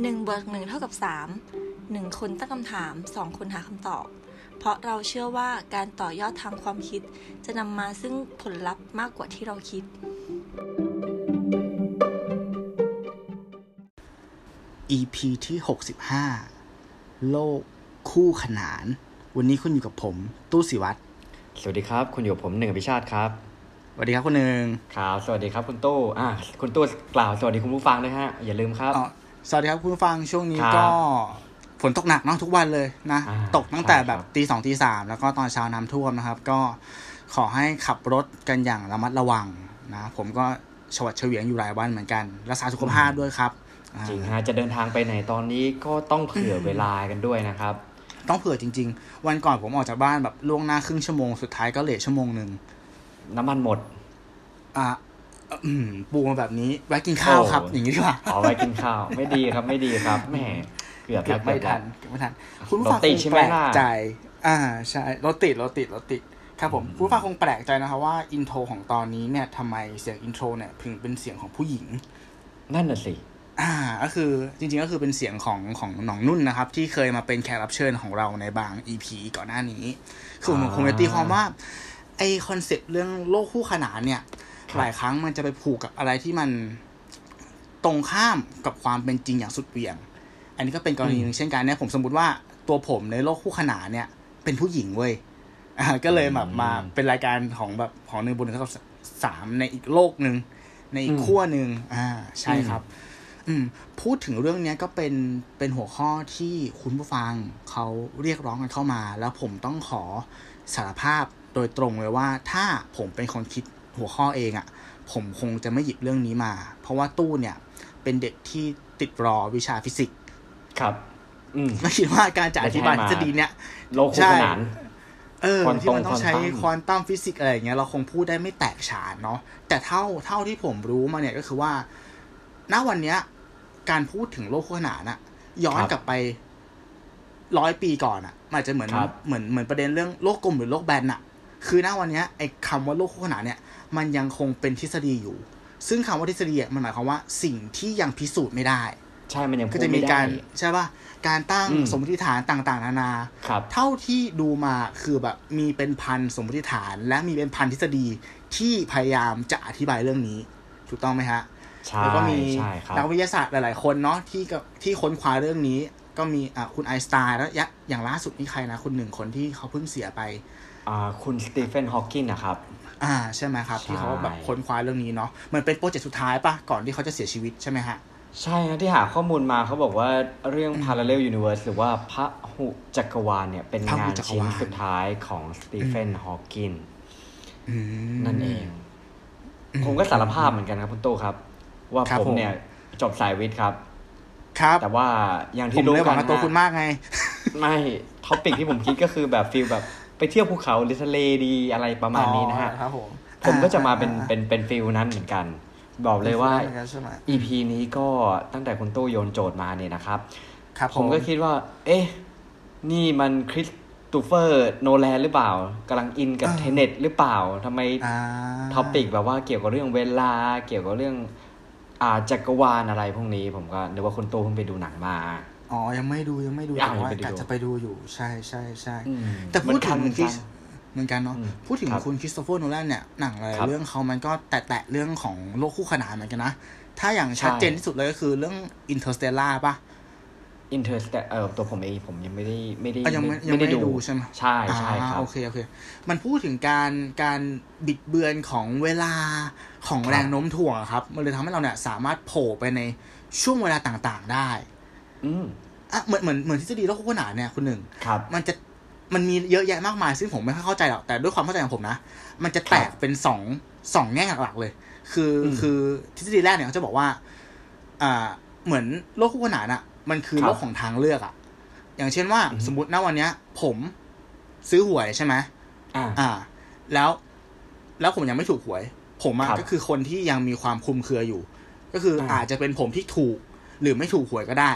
1บวก1เท่ากับ 3 1 คนตั้งคำถาม 2 คนหาคำตอบ เพราะเราเชื่อว่าการต่อยอดทางความคิด จะนำมาซึ่งผลลัพธ์มากกว่าที่เราคิด EP ที่ 65 โลกคู่ขนาน วันนี้คุณอยู่กับผม ตู้สิวัตรสวัสดีครับ คุณอยู่กับผมหนึ่งอภิชาติครับสวัสดีครับคุณหนึ่งครับ สวัสดีครับคุณตู้อะคุณตู้กล่าวสวัสดีคุณผู้ฟังด้วยฮะ อย่าลืมครับอ๋อ สวัสดีครับคุณผู้ฟังช่วงนี้ครับก็ฝนตกหนักเนาะทุกวันเลยนะอ่าตกตั้งแต่ใช่ครับแบบตีสองตีสามแล้วก็ตอนเช้าน้ำท่วมนะครับ ก็ขอให้ขับรถกันอย่างระมัดระวังนะ ผมก็ชวัดเฉวียงอยู่หลายวันเหมือนกัน รักษาสุขภาพด้วยครับอ่าจริงฮะจะเดินทางไปไหนตอนนี้ก็ต้องเผื่อเวลากันด้วยนะครับ ต้องเผื่อจริง ๆ วันก่อนผมออกจากบ้านแบบล่วงหน้าครึ่งชั่วโมงสุดท้ายก็เลทชั่วโมงหนึ่งน้ำมันหมดอะอืม ปูมาแบบนี้ไว้กินข้าวครับโอ้อย่างนี้ดีกว่าเอาไว้กินข้าว ไม่ดีครับไม่ดีครับแหมเกือบเกืแล้อวบเกืไม่อบแล้ทัวนเกือบไม่ทันคุณผู้ฟังรถติดคงใช่ไหมแปลกล่ะใจอ่าใช่รถติดรถติดรถติดครับผมคุณผู้ฟังคงแปลกใจนะครับว่าอินโทรของตอนนี้เนี่ยทำไมเสียงอินโทรเนี่ยถึงเป็นเสียงของผู้หญิง นั่นน่ะสิ อ่า ก็คือจริงๆก็คือเป็นเสียงของของหนองนุ่นนะครับ ที่เคยมาเป็นแขกรับเชิญของเราในบาง EP ก่อนหน้านี้ คือผมคงจะตีความว่าไอ้ concept เรื่องโลกคู่ขนานเนี่ย หลายครั้งมันจะไปผูกกับอะไรที่มันตรงข้ามกับความเป็นจริงอย่างสุดเหวี่ยง อันนี้ก็เป็นกรณีหนึ่งเช่นกันเนี่ยผมสมมติว่าตัวผมในโลกคู่ขนานเนี่ย เป็นผู้หญิงเว้ยอ่าก็เลยแบบมาเป็นรายการของแบบของหนึ่งบวกหนึ่งเท่ากับสามในอีกโลกหนึ่งในอีกขั้วหนึ่งอ่า ใช่ครับ อืม พูดถึงเรื่องเนี้ยก็เป็นเป็นหัวข้อที่คุณผู้ฟังเขาเรียกร้องกันเข้ามา แล้วผมต้องขอสารภาพโดยตรงเลยว่า ถ้าผมเป็นคนคิด หัวข้อเองอะ่ะ ผมคงจะไม่หยิบเรื่องนี้มา เพราะว่าตู้เนี่ย เป็นเด็กที่ติด ร วิชาฟิสิกส์ครับ อืมไม่คิดว่าการจะอธิบายทฤษฎีเนี่ยโลกคู่ขนานเออควอนตัมที่มันต้องใช้ควอนตัมควอนตัมฟิสิกส์อะไรอย่างเงี้ยเราคงพูดได้ไม่แตกฉานเนาะแต่เท่าเท่าที่ผมรู้มาเนี่ยก็คือว่าณวันเนี้ย การพูดถึงโลกคู่ขนานอะย้อนกลับไปร้อยปีก่อนอะมันอาจจะเหมือนครับเหมือนเหมือนประเด็นเรื่องโลกกลมหรือโลกแบนอะคือณวันเนี้ยไอ้คำว่าโลกคู่ขนานเนี่ย มันยังคงเป็นทฤษฎีอยู่ ซึ่งคำว่าทฤษฎีอะมันหมายความว่าสิ่งที่ยังพิสูจน์ไม่ได้ใช่มันยังพูก็ดจะมีไม่ได้การใช่ป่ะการตั้งอืมสมมติฐานต่างๆ นานาครับเท่าที่ดูมาคือแบบมีเป็นพันสมมติฐาน และมีเป็นพันทฤษฎีที่พยายามจะอธิบายเรื่องนี้ ถูกต้องไหมฮะใช่แล้วก็มีใช่ครับนักวิทยาศาสตร์หลาย ๆ คนเนาะที่กับที่ค้นคว้าเรื่องนี้ ก็มีอะคุณไอน์สไตน์แล้วยะอย่างล่าสุดนี่ใครนะคุณหนึ่งคนที่เขาเพิ่งเสียไปอ่าคุณสตีเฟนฮอว์กินนะครับ อ่าใช่ไหมครับใช่ที่เขาแบบค้นคว้าเรื่องนี้เนาะเหมือนเป็น project สุดท้ายปะก่อนที่เขาจะเสียชีวิตใช่ไหมฮะใช่นะที่หาข้อมูลมาเขาบอกว่าเรื่อง Parallel Universe หรือว่าพระหุจักรวาลเนี่ย เป็นพระหุงานจักรชิ้นวาลสุดท้ายของสตีเฟนฮอว์กินอืมนั่นเอง ผมก็สารภาพเหมือนกันครับคุณตู้ครับ ว่าครับผมผมเนี่ยจบสายวิทย์ครับ ครับ แต่ว่าอย่างผมที่รู้เลยหกัวังนกับตัวนะคุณมากไง ไม่ท็อปิกที่ผมคิดก็คือแบบฟีลแบบ ไปเที่ยวภูเขาหรือทะเลดีอะไรประมาณนี้นะฮะอ๋อครับผมผมก็จะมาเป็นอ่เป็นเป็นฟีลนั้นเหมือนกัน บอกเลยว่าหมือนกันใช่ไหม EP นี้ก็ตั้งแต่คุณตู้โยนโจทย์มาเนี่ยนะครับครับ ผมก็คิดว่า เอ๊ะ นี่มันคริสโตเฟอร์โนแลนหรือเปล่ากำลังอินกับเทเน็ตหรือเปล่าทำไมอ่า topic แบบว่าเกี่ยวกับเรื่องเวลา เกี่ยวกับเรื่องอ่าจักรวาลอะไรพวกนี้ ผมก็นึกว่าคุณตู้เพิ่งไปดูหนังมา อ๋อ ยังไม่ดูยังไม่ดูยังแต่ว่าไม่ได้ดูกะจะไปดูอยู่ ใช่ใช่ใช่อืมแต่พูดถึงเหมือนคริกันสเหมือนกันเนาะอืมพูดถึงครับคุณคริสโตเฟอร์โนแลนเนี่ยหนังหลายครับเรื่องเขามันก็แตะๆเรื่องของโลกคู่ขนานเหมือนกันนะ ถ้าอย่างใช่ชัดเจนที่สุดเลยก็คือเรื่อง Interstellar ป่ะอินเทอร์สเออตัวผมเองผมยังไม่ได้ไม่ได้อะยังไม่ยังไม่ได้ดูใช่ไหมใช่ใช่ครับอ่าโอเคโอเค มันพูดถึงการการบิดเบือนของเวลาของครับแรงโน้มถ่วงอะครับ มันเลยทำให้เราเนี่ยสามารถโผล่ไปในช่วงเวลาต่างๆ ได้ อืมอะเหมือนเหมือนเหมือนทฤษฎีโลกคู่ขนานเนี่ยคุณหนึ่งครับมันจะมันมีเยอะแยะมากมายซึ่งผมไม่ค่อยเข้าใจหรอกแต่ด้วยความเข้าใจของผมนะ มันจะแตกเป็นสองสองแง่หลักๆเลย คืออมคือทฤษฎีแรกเนี่ยเขาจะบอกว่า อ่า เหมือนโลกคู่ขนานอะมันคือครับโลกของทางเลือกอะอย่างเช่นว่าอือฮึสมมติณวันเนี้ย ผมซื้อหวยใช่ไหมอ่าอ่า แล้ว แล้วผมยังไม่ถูกหวย ผมอะครับก็คือคนที่ยังมีความคลุมเครืออยู่ ก็คืออาอาจจะเป็นผมที่ถูกหรือไม่ถูกหวยก็ได้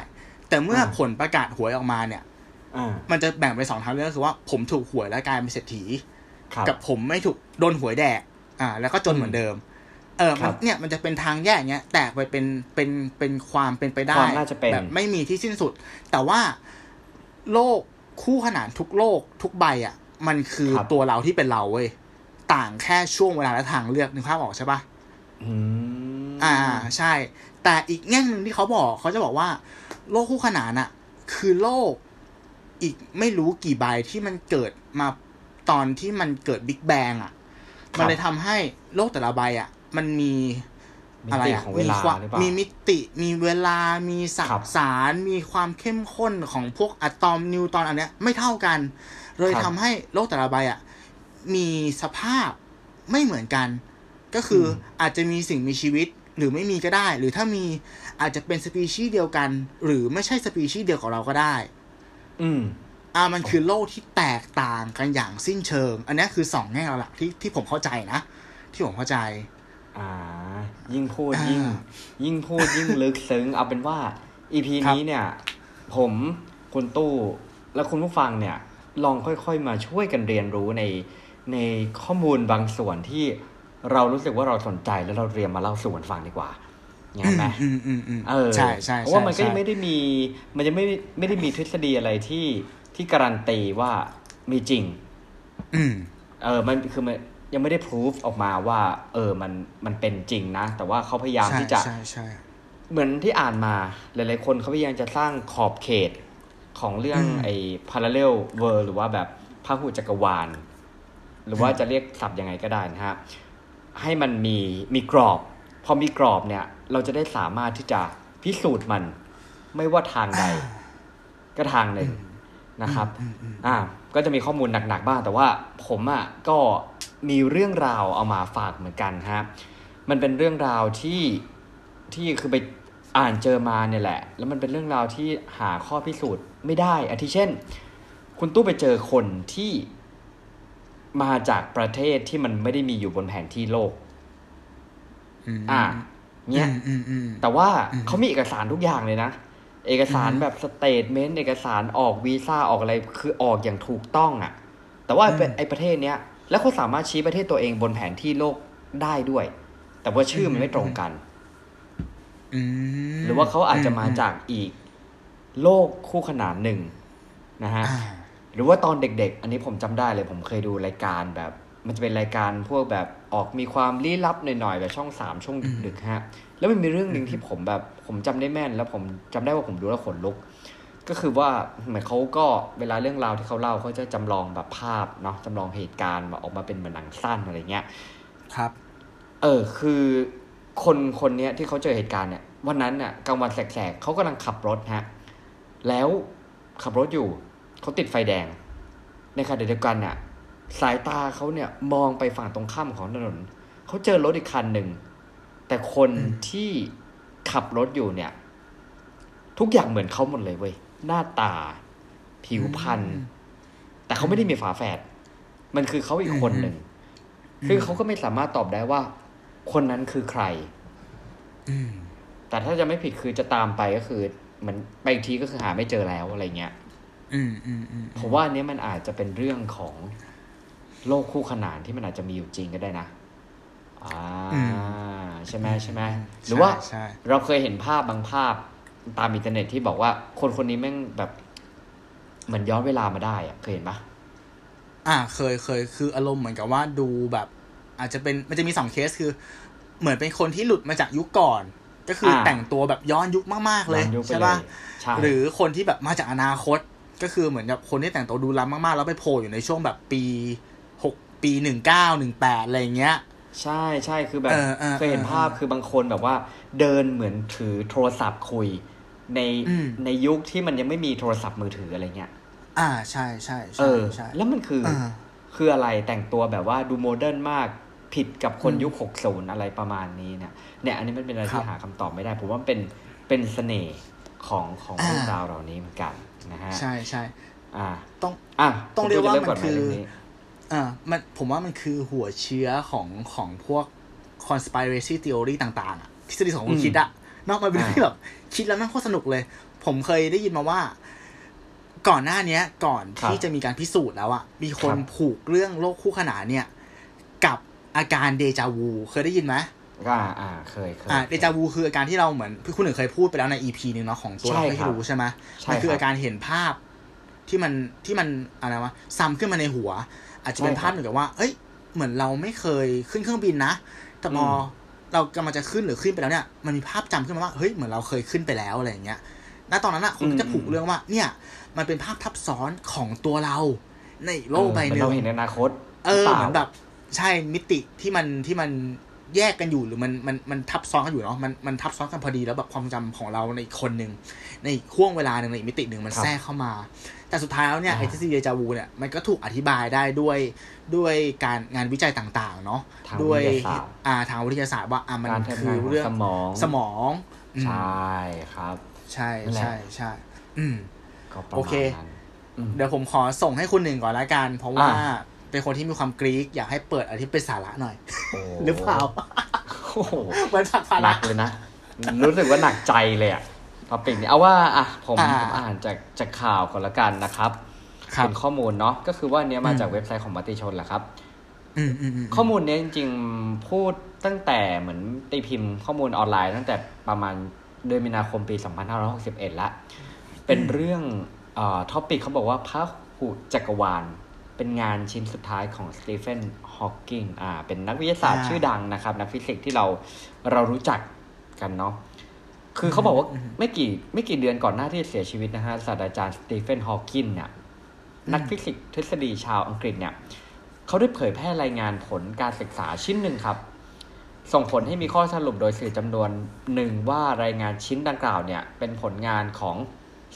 แต่เมื่ออ่าผลประกาศหวยออกมาเนี่ยอ่ามันจะแบ่งเป็นสองทางเลือกคือว่าผมถูกหวยและกลายเป็นเศรษฐีครับกับผมไม่ถูกโดนหวยแดก อ่า แล้วก็จนเหมือนเดิม เออมันครับเนี่ยมันจะเป็นทางแยกเงี้ยแตกไปเป็นเป็นเป็นความเป็นไปได้ความน่าจะเป็นแบบไม่มีที่สิ้นสุด แต่ว่าโลกคู่ขนานทุกโลกทุกใบอะ มันคือครับตัวเราที่เป็นเราเว้ยต่างแค่ช่วงเวลาและทางเลือกนึกภาพออกใช่ปะอืม อ่าใช่ แต่อีกแง่หนึ่งที่เขาบอกเขาจะบอกว่า โลกคู่ขนานอะคือโลกอีกไม่รู้กี่ใบที่มันเกิดมาตอนที่มันเกิดบิ๊กแบงอะมันเลยทำให้โลกแต่ละใบอะมันมีมิอะไรติอะของเวมีลาความหรือเปล่ามีมิติมีเวลามีสครับสาร มีความเข้มข้นของพวกอะตอมนิวตรอนอันเนี้ยไม่เท่ากัน เลยครับทำให้โลกแต่ละใบอะมีสภาพไม่เหมือนกัน ก็คือออาจจะมีสิ่งมีชีวิต หรือไม่มีก็ได้ หรือถ้ามีอาจจะเป็นสปีชีส์เดียวกัน หรือไม่ใช่สปีชีส์เดียวกับเราก็ได้ อืมอ่ามันคือโลกที่แตกต่างกันอย่างสิ้นเชิง อันนี้คือสองแง่หลักๆที่ที่ผมเข้าใจนะ ที่ผมเข้าใจ อ่า ยิ่งพูดอ่ายิ่ยิ่ง ยิ่งพูดยิ่งลึกซึ้งเอาเป็นว่า EP ครับนี้เนี่ย ผมคุณตู้และคุณผู้ฟังเนี่ย ลองค่อยๆมาช่วยกันเรียนรู้ในในข้อมูลบางส่วนที่ เรารู้สึกว่าเราสนใจแล้วเราเรียนมาเล่าสู่กันฟังดีกว่าอย่างนั้นไหมอืมอืมอืมเออใช่ใช่เพราะว่ามันก็ใช่ยังไม่ได้มี มันยังไม่ไม่ได้มีทฤษฎีอะไรที่ที่การันตีว่ามีจริง อืมเออ มันคือมันยังไม่ได้พิสูจออกมาว่า เออ มันมันเป็นจริงนะ แต่ว่าเขาพยายามใช่ที่จะใช่ใช่เหมือนที่อ่านมาหลายๆคนเขาพยายามจะสร้างขอบเขตของเรื่องอืมไอ้ parallel world หรือว่าแบบพหุจักรวาล หรือว่าจะเรียกศัพท์ยังไงก็ได้นะฮะ ให้มันมีมีกรอบ พอมีกรอบเนี่ย เราจะได้สามารถที่จะพิสูจน์มัน ไม่ว่าทางใด ก็ทางหนึ่งนะครับอืมอืมอ่า ก็จะมีข้อมูลหนักๆบ้าง แต่ว่าผมอะก็มีเรื่องราวเอามาฝากเหมือนกันฮะ มันเป็นเรื่องราวที่ที่คือไปอ่านเจอมาเนี่ยแหละ แล้วมันเป็นเรื่องราวที่หาข้อพิสูจน์ไม่ได้อาทิเช่น คุณตู้ไปเจอคนที่ มาจากประเทศที่มันไม่ได้มีอยู่บนแผนที่โลกมอ่า เนี้ยอืมอืมอืมแต่ว่าอืมเขามีเอกสารทุกอย่างเลยนะ เอกสารอืมแบบสเตทเมนต์เอกสารออกวีซ่าออกอะไรคือออกอย่างถูกต้องอะ่ะ แต่ว่าอืมไอประเทศเนี้ย แล้วเขาสามารถชี้ประเทศตัวเองบนแผนที่โลกได้ด้วย แต่ว่าชื่อมันไม่ตรงกันอืมหรือว่าเขาอาจจะมาจากอีก โลกคู่ขนานหนึ่งนะฮะอ่า หรือว่าตอนเด็ก ๆ อันนี้ผมจำได้เลยผมเคยดูรายการแบบ มันจะเป็นรายการพวกแบบออกมีความลี้ลับหน่อยๆแบบช่องสามช่วงดึกๆฮะแล้วมันมีเรื่องหนึ่งที่ผมแบบผมจำได้แม่น แล้วผมจำได้ว่าผมดูแล้วขนลุก ก็คือว่าเหมือนเขาก็เวลาเรื่องราวที่เขาเล่าเขาจะจำลองแบบภาพเนาะจำลองเหตุการณ์มาออกมาเป็นเหมือนหนังสั้นอะไรเงี้ยครับ เออคือคนคนเนี้ยที่เขาเจอเหตุการณ์เนี่ยวันนั้นน่ะกลางวันแสกๆเขากำลังขับรถฮะแล้วขับรถอยู่ เขาติดไฟแดง ในขณะเดียวกันน่ะ สายตาเขาเนี่ยมองไปฝั่งตรงข้ามของถนนเขาเจอรถอีกคันหนึ่ง แต่คนอืมที่ขับรถอยู่เนี่ย ทุกอย่างเหมือนเขาหมดเลยเว้ยหน้าตา ผิวพรรณแต่เขาไม่ได้มีฝาแฝดมันคือเขาอีกคนหนึ่งซึ่งเขาก็ไม่สามารถตอบได้ว่า คนนั้นคือใครอืมแต่ถ้าจะไม่ผิดคือจะตามไปก็คือเหมือนไปอีกทีก็คือหาไม่เจอแล้วอะไรเงี้ยอืมอืมอืม ผมว่าอันเนี้ยมันอาจจะเป็นเรื่องของโลกคู่ขนานที่มันอาจจะมีอยู่จริงก็ได้นะอ่าใช่ไหมใช่ไหมหรือว่าใช่เราเคยเห็นภาพบางภาพตามอินเทอร์เน็ตที่บอกว่าคนคนนี้แม่งแบบเหมือนย้อนเวลามาได้อะเคยเห็นปะอ่าเคยเคยคืออารมณ์เหมือนกับว่าดูแบบ อาจจะเป็นมันจะมีสองเคสคือ เหมือนเป็นคนที่หลุดมาจากยุคก่อน ก็คืออาแต่งตัวแบบย้อนยุคมากๆเลยย้อนยุคไปเลยใช่ป่ะใช่หรือคนที่แบบมาจากอนาคต ก็คือเหมือนกับคนที่แต่งตัวดูล้ำมากๆ แล้วไปโผล่อยู่ในช่วงแบบปีหกปีหนึ่งเก้าหนึ่งแปดอะไรอย่างเงี้ย ใช่ใช่คือแบบเออเออเคยเห็นเออภาพคือบางคนแบบว่าเดินเหมือนถือโทรศัพท์คุยในอืมในยุคที่มันยังไม่มีโทรศัพท์มือถืออะไรเงี้ย อ่าใช่ใช่เอใช่อใช่แล้วมันคือออ่าคืออะไรแต่งตัวแบบว่าดูโมเดิร์นมากผิดกับคนอืมยุค 60 อะไรประมาณนี้เนี่ยเนี่ยอันนี้มันเป็นอะไรครับที่หาคำตอบไม่ได้ ผมว่ามันเป็นเป็นเสน่ห์ของของอ่าเรื่องราวเหล่านี้เหมือนกัน นะฮะใช่ใช่อ่าต้องอะต้องเรียกว่าคุณจะมันคือเริ่ก่ไหเรื่องนี้อ่ามันผมว่ามันคือหัวเชื้อของของพวก conspiracy theory ต่างๆอะทฤษฎีสมคอืบมคิดอะนอกมันเป็นอ่าที่แบบคิดแล้วนั่งโคตรสนุกเลย ผมเคยได้ยินมาว่า ก่อนหน้าเนี้ย ก่อนที่จะมีการพิสูจน์แล้วอะมีคนผูกเรื่องโลกคู่ขนานเนี่ย กับอาการเดจาวู เคยได้ยินไหม อ่าอ่าเคยเคยอ่าเดจาวูคืออาการที่เราเหมือนคุณหนึ่งเคยพูดไปแล้วในอีพีหนึ่งเนาะของตัวเราใช่ไม่ครับรู้ใช่ไหมใช่มันคือครับอาการเห็นภาพที่มันที่มันอะไรวะซ้ำขึ้นมาในหัว อาจจะเป็นใช่ครับภาพเหมือนกับว่า เอ้ย เหมือนเราไม่เคยขึ้นเครื่องบินนะ แต่พออมเรากำลังจะขึ้นหรือขึ้นไปแล้วเนี่ยมันมีภาพจำขึ้นมาว่าเฮ้ยเหมือนเราเคยขึ้นไปแล้วอะไรอย่างเงี้ยณตอนนั้นอะคนก็จะผูกเรื่องว่า เนี่ย มันเป็นภาพทับซ้อนของตัวเรา ในโลกใบหเออนึ่เรางเห็นอนาคต เออปล่าเหมือนแบบใช่มิติที่มันที่มัน แยกกันอยู่หรือมันมันมันทับซ้อนกันอยู่เนาะมันมันทับซ้อนกันพอดีแล้วแบบความจำของเราในอีกคนหนึ่งในอีกห้วงเวลาหนึ่งในอีกมิติหนึ่งมันครับแทรกเข้ามา แต่สุดท้ายแล้วเนี่ยอ่าไอ้ทฤษฎีเดจาวูเนี่ยมันก็ถูกอธิบายได้ด้วยด้วยการงานวิจัยต่างๆ เนาะทางด้วยวิทยาศาสตร์อ่าทางวิทยาศาสตร์ว่าอ่ามันคือการทำงานของเรื่องสมองสมองอืมใช่ครับ ใช่นั่นแหละใช่ใช่อืมก็ประมาณนั้นโอเคอืมเดี๋ยวผมขอส่งให้คุณหนึ่งก่อนละกัน เพราะว่าอ่า เป็นคนที่มีความกรี๊กอยากให้เปิดอะไรที่เป็นสาระหน่อยโอ้หรือเปล่าโอ้โหเหมือนผลักภาระหนักเลยนะ รู้สึกว่าหนักใจเลยอะ topic นี้เอาว่าอะผมอ่าผมอ่านจากจากข่าวก่อนละกันนะครับครับเป็นข้อมูลเนาะก็คือว่าอันเนี้ยมาอืมจากเว็บไซต์ของมติชนแหละครับอืมอืมอืมข้อมูลเนี้ยจริง ๆ พูดตั้งแต่เหมือนตีพิมพ์ข้อมูลออนไลน์ตั้งแต่ประมาณเดือนมีนาคมปี 2561ละเป็นเรื่องเอ่อ topic เขาบอกว่าพหุจักรวาล เป็นงานชิ้นสุดท้ายของสตีเฟนฮอว์กิงอ่าเป็นนักวิทยาศาสตร์อ่าชื่อดังนะครับ นักฟิสิกส์ที่เราเรารู้จักกันเนาะคือเขาบอกว่าอืมไม่กี่ไม่กี่เดือนก่อนหน้าที่จะเสียชีวิตนะฮะศาสตราจารย์สตีเฟนฮอว์กินเนี่ยอืมนักฟิสิกส์ทฤษฎีชาวอังกฤษเนี่ยเขาได้เผยแพร่รายงานผลการศึกษาชิ้นหนึ่งครับ ส่งผลให้มีข้อสรุปโดยสื่อจำนวนหนึ่งว่ารายงานชิ้นดังกล่าวเนี่ย เป็นผลงานของ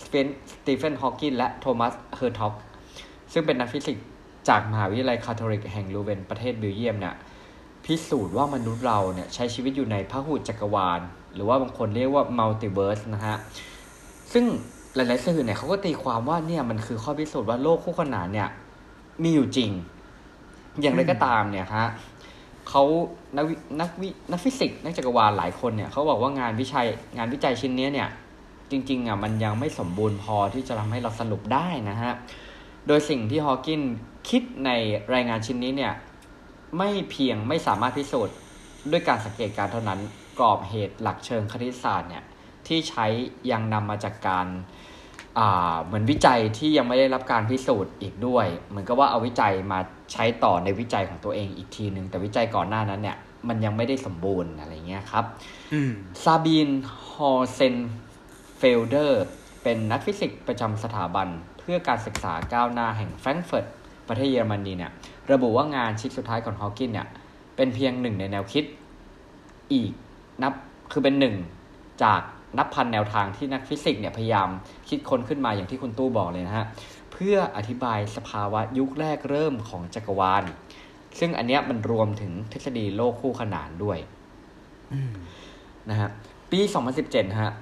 สตีเฟนฮอว์กินและโทมัสเฮอร์ท็อก ซึ่งเป็นนักฟิสิกส์จากมหาวิทยาลัยคาทอลิกแห่งลูเวนประเทศเบลเยียมเนี่ยพิสูจน์ว่ามนุษย์เราเนี่ยใช้ชีวิตอยู่ในพหุจักรวาล หรือว่าบางคนเรียกว่า multiverse นะฮะ ซึ่งหลายๆสื่อเนี่ยเขาก็ตีความว่าเนี่ยมันคือข้อพิสูจน์ว่าโลกคู่ขนานเนี่ยมีอยู่จริง อย่างไรก็ตามเนี่ยฮะเขานักวินักวินักฟิสิกส์นักจักรวาลหลายคนเนี่ยเขาบอกว่างานวิจัยงานวิจัยชิ้นนี้เนี่ยจริงๆอะมันยังไม่สมบูรณ์พอที่จะทำให้เราสรุปได้นะฮะ โดยสิ่งที่ฮอว์กินคิดในรายงานชิ้นนี้เนี่ยไม่เพียงไม่สามารถพิสูจน์ด้วยการสังเกตการณ์เท่านั้นกรอบเหตุหลักเชิงคณิตศาสตร์เนี่ยที่ใช้ยังนำมาจากการอ่าเหมือนวิจัยที่ยังไม่ได้รับการพิสูจน์อีกด้วย เหมือนกับว่าเอาวิจัยมาใช้ต่อในวิจัยของตัวเองอีกทีหนึ่งแต่วิจัยก่อนหน้านั้นเนี่ยมันยังไม่ได้สมบูรณ์อะไรเงี้ยครับอืมซาบีนฮอเซนเฟลเดอร์ เป็นนักฟิสิกส์ประจำสถาบันเพื่อการศึกษาก้าวหน้าแห่งแฟรงก์เฟิร์ตประเทศเยอรมนีเนี่ยระบุว่างานชิ้นสุดท้ายของฮอว์กินเนี่ยเป็นเพียงหนึ่งในแนวคิดอีกนับคือเป็นหนึ่งจากนับพันแนวทางที่นักฟิสิกส์เนี่ยพยายามคิดค้นขึ้นมาอย่างที่คุณตู้บอกเลยนะฮะเพื่ออธิบายสภาวะยุคแรกเริ่มของจักรวาล ซึ่งอันเนี้ยมันรวมถึงทฤษฎีโลกคู่ขนานด้วยอืมนะฮะปี 2017ฮะ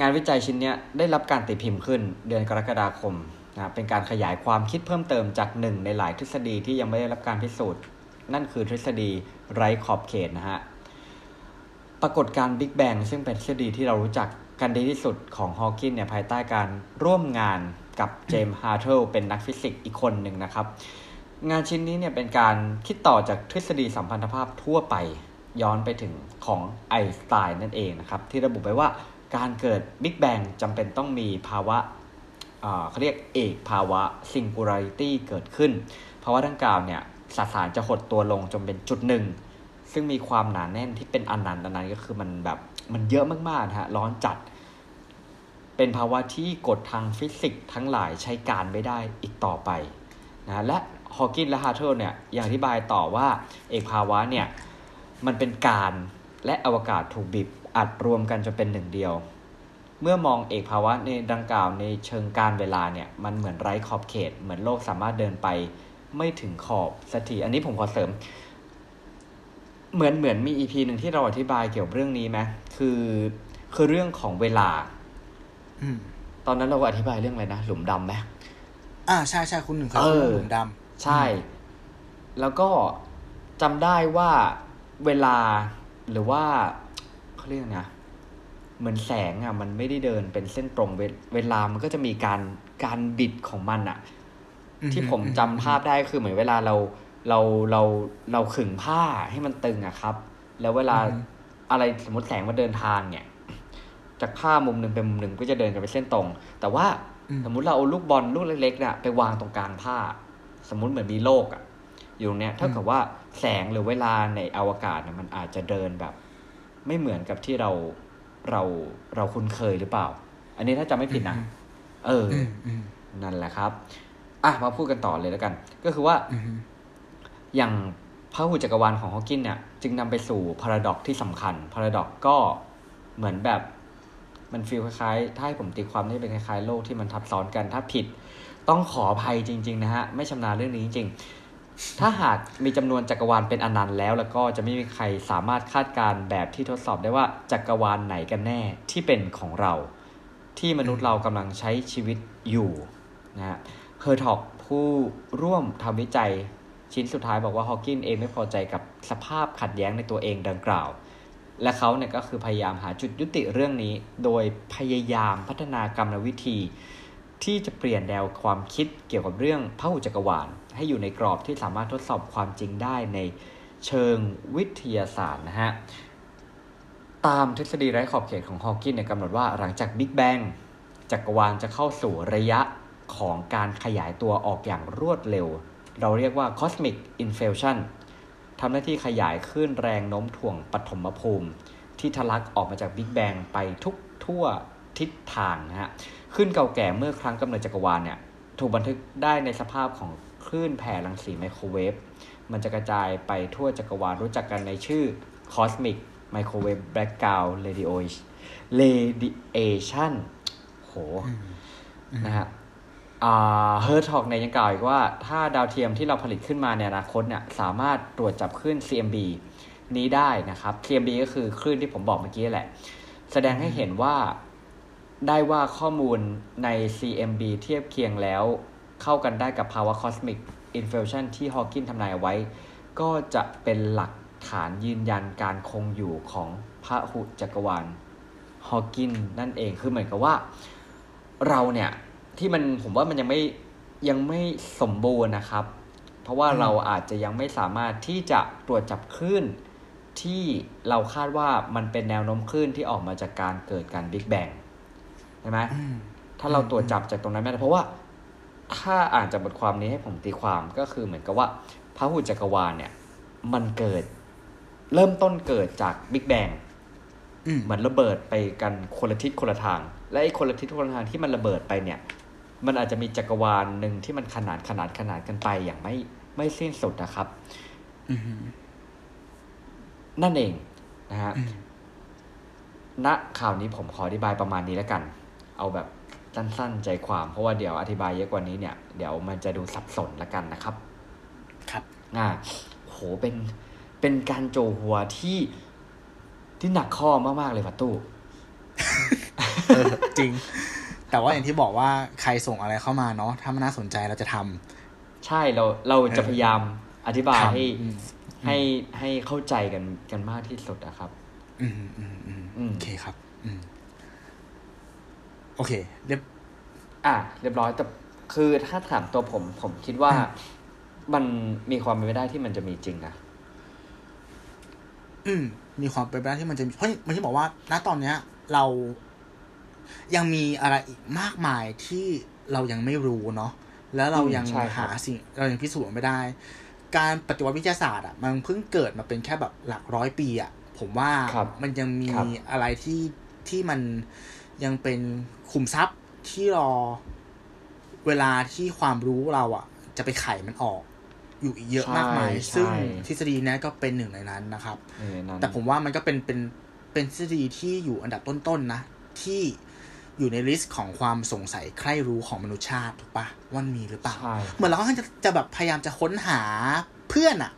งานวิจัยชิ้นนี้ได้รับการตีพิมพ์ขึ้นเดือนกรกฎาคมนะเป็นการขยายความคิดเพิ่มเติมจากหนึ่งในหลายทฤษฎีที่ยังไม่ได้รับการพิสูจน์ นั่นคือทฤษฎีไร้ขอบเขตนะฮะปรากฏการบิ๊กแบงซึ่งเป็นทฤษฎีที่เรารู้จักกันดีที่สุดของฮอว์กินเนี่ยภายใต้การร่วมงานกับเจมส์ฮาร์เทลเป็นนักฟิสิกส์อีกคนหนึ่งนะครับ งานชิ้นนี้เนี่ยเป็นการคิดต่อจากทฤษฎีสัมพันธภาพทั่วไปย้อนไปถึงของไอน์สไตน์นั่นเองนะครับ ที่ระบุไว้ว่า การเกิดบิ๊กแบงจำเป็นต้องมีภาวะเขาเรียกเอกภาวะ singularity เกิดขึ้น ภาวะดังกล่าวเนี่ยสสารจะหดตัวลงจนเป็นจุดหนึ่ง ซึ่งมีความหนาแน่นที่เป็นอนันต์อนันต์ก็คือมันแบบมันเยอะมากๆนะฮะร้อนจัด เป็นภาวะที่กฎทางฟิสิกส์ทั้งหลายใช้การไม่ได้อีกต่อไปนะและฮอว์กินและฮาร์เทลเนี่ยยังอธิบายต่อว่าเอกภาวะเนี่ยมันเป็นกาลและอวกาศถูกบีบ อัดรวมกันจนเป็นหนึ่งเดียว เมื่อมองเอกภาวะในดังกล่าวในเชิงกาลเวลาเนี่ยมันเหมือนไร้ขอบเขต เหมือนโลกสามารถเดินไปไม่ถึงขอบสักทีอันนี้ผมขอเสริม เหมือนเหมือนมี EP หนึ่งที่เราอธิบายเกี่ยวกับเรื่องนี้ไหมคือคือเรื่องของเวลาอืมตอนนั้นเราก็อธิบายเรื่องอะไรนะหลุมดำไหมอ่าใช่ใช่คุณหนึ่งเคยเอพูดอเรื่องหลุมดใช่ แล้วก็จำได้ว่าเวลาหรือว่า เขาเรียกนะเหมือนแสงอะ มันไม่ได้เดินเป็นเส้นตรงเวเวลามันก็จะมีการการบิดของมันอะำที่ผมจำภาพได้คือเหมือนเวลาเราเราเราเราขึงผ้าให้มันตึงอะครับ แล้วเวลาอืมอะไรสมมติแสงมาเดินทางเนี่ย จากผ้ามุมหนึ่งเป็นมุมหนึ่งก็จะเดินกันไปเส้นตรง แต่ว่าอืมสมมุติเราเอาลูกบอลลูกเล็กๆเนี่ยไปวางตรงกลางผ้า สมมุติเหมือนมีโลกอะอยู่ตรงเนี้ยเท่ากับว่าแสงหรือเวลาในอวกาศเนี่ยมันอาจจะเดินแบบ ไม่เหมือนกับที่เราเราเราคุ้นเคยหรือเปล่า อันนี้ถ้าจำไม่ผิดนะเออออืมอืมนั่นแหละครับ อะมาพูดกันต่อเลยแล้วกัน ก็คือว่าอืมอย่างพระหูจักรวาลของฮอว์กินเนี่ย จึงนำไปสู่พาราดอกที่สำคัญพาราดอกก็เหมือนแบบมันฟีลคล้ายๆ ถ้าให้ผมตีความนี่เป็นคล้ายๆ โลกที่มันทับซ้อนกันถ้าผิด ต้องขออภัยจริง ๆ นะฮะ ไม่ชำนาญเรื่องนี้จริงๆ ถ้าหากมีจำนวนจักรวาลเป็นอนันต์แล้ว แล้วก็จะไม่มีใครสามารถคาดการณ์แบบที่ทดสอบได้ว่าจักรวาลไหนกันแน่ที่เป็นของเรา ที่มนุษย์เรากำลังใช้ชีวิตอยู่นะฮะเฮอร์ท็อกผู้ร่วมทำวิจัยชิ้นสุดท้ายบอกว่าฮอว์กินเองไม่พอใจกับสภาพขัดแย้งในตัวเองดังกล่าว และเขาเนี่ยก็คือพยายามหาจุดยุติเรื่องนี้ โดยพยายามพัฒนากรรมวิธี ที่จะเปลี่ยนแนวความคิดเกี่ยวกับเรื่องพหุจักรวาล ให้อยู่ในกรอบที่สามารถทดสอบความจริงได้ในเชิงวิทยาศาสตร์นะฮะ ตามทฤษฎีไร้ขอบเขตของฮอว์กินเนี่ยกำหนดว่าหลังจากบิ๊กแบงจักรวาลจะเข้าสู่ระยะของการขยายตัวออกอย่างรวดเร็ว เราเรียกว่า cosmic inflation ทำหน้าที่ขยายขึ้นแรงโน้มถ่วงปฐมภูมิ ที่ทะลักออกมาจากบิ๊กแบงไปทุกทั่วทิศทางนะฮะ ขึ้นเก่าแก่เมื่อครั้งกำเนิดจักรวาลเนี่ยถูกบันทึกได้ในสภาพของคลื่นแผ่รังสีไมโครเวฟ มันจะกระจายไปทั่วจักรวาลรู้จักกันในชื่อ Cosmic Microwave Background Radiation Radiation โห นะฮะเฮิร์ทอกเนี่ยยังกล่าวอีกว่า ถ้าดาวเทียมที่เราผลิตขึ้นมาในอนาคตเนี่ยสามารถตรวจจับคลื่น CMB นี้ได้นะครับ CMB ก็คือคลื่นที่ผมบอกเมื่อกี้แหละ แสดงให้เห็นว่า ได้ว่าข้อมูลใน CMB เทียบเคียงแล้ว เข้ากันได้กับภาวะ Cosmic Inflation ที่ฮอว์กินทำนายไว้ ก็จะเป็นหลักฐานยืนยันการคงอยู่ของพระหุจักรวาลฮอว์กินนั่นเองคือเหมือนกับว่า เราเนี่ยที่มันผมว่ามันยังไม่ยังไม่สมบูรณ์นะครับ เพราะว่าเราอาจจะยังไม่สามารถที่จะตรวจจับคลื่นที่เราคาดว่ามันเป็นแนวโน้มคลื่นที่ออกมาจากการเกิดการบิ๊กแบง ใช่ไหมอืมถ้าเราตรวจจับจากตรงนั้นไม่ได้เพราะว่า ถ้าอ่านจากบทความนี้ให้ผมตีความก็คือเหมือนกับว่าพระหุจักรวาลเนี่ย มันเกิด เริ่มต้นเกิดจากบิ๊กแบงอืมเหมือนระเบิดไปกันคนละทิศคนละทาง และไอ้คนละทิศคนละทางที่มันระเบิดไปเนี่ย มันอาจจะมีจักรวาลหนึ่งที่มันขนาดขนาดขนาดกันไปอย่างไม่ไม่สิ้นสุดนะครับอืมนั่นเองนะฮะณข่าวนี้ผมขออธิบายประมาณนี้แล้วกัน เอาแบบสั้นๆใจความเพราะว่าเดี๋ยวอธิบายเยอะกว่านี้เนี่ย เดี๋ยวมันจะดูสับสนละกันนะครับ ครับอ่าโหเป็นเป็นการโจหัวที่ที่หนักข้อมากๆเลยฟัตตู้เออจริง แต่ว่าอย่างที่บอกว่าใครส่งอะไรเข้ามาเนาะถ้ามันน่าสนใจเราจะทำใช่เราเราจะพยายามอธิบายทำให้อืมให้ให้เข้าใจกันกันมากที่สุดนะครับอืมอืมอืมอืมโอเคครับ อืม โอเค เรียบ อะ เรียบร้อยแต่คือถ้าถามตัวผม ผมคิดว่ามันมีความเป็นไปได้ที่มันจะมีจริงนะอืม มีความเป็นไปได้ที่มันจะมีเพราะมันที่บอกว่า ณตอนเนี้ย เรายังมีอะไรอีกมากมายที่เรายังไม่รู้เนาะแล้วเรายังอืมใช่ครับหาสิ่งเรายังพิสูจน์ไม่ได้ การปฏิวัติวิทยาศาสตร์อะมันเพิ่งเกิดมาเป็นแค่แบบหลักร้อยปีอะผมว่าครับมันยังมีครับอะไรที่ที่มัน ยังเป็นขุมทรัพย์ที่รอเวลาที่ความรู้เราอะจะไปไขมันออก อยู่อีกเยอะมากมายใช่ซึ่งใช่ทฤษฎีเนี้ยก็เป็นหนึ่งในนั้นนะครับเออนั่นแต่ผมว่ามันก็เป็นเป็นเป็นทฤษฎีที่อยู่อันดับต้นๆนะ ที่อยู่ใน list ของความสงสัยใคร่รู้ของมนุษยชาติถูกปะว่ามันมีหรือเปล่าใช่เหมือนเราก็จะจะแบบพยายามจะค้นหาเพื่อนอะ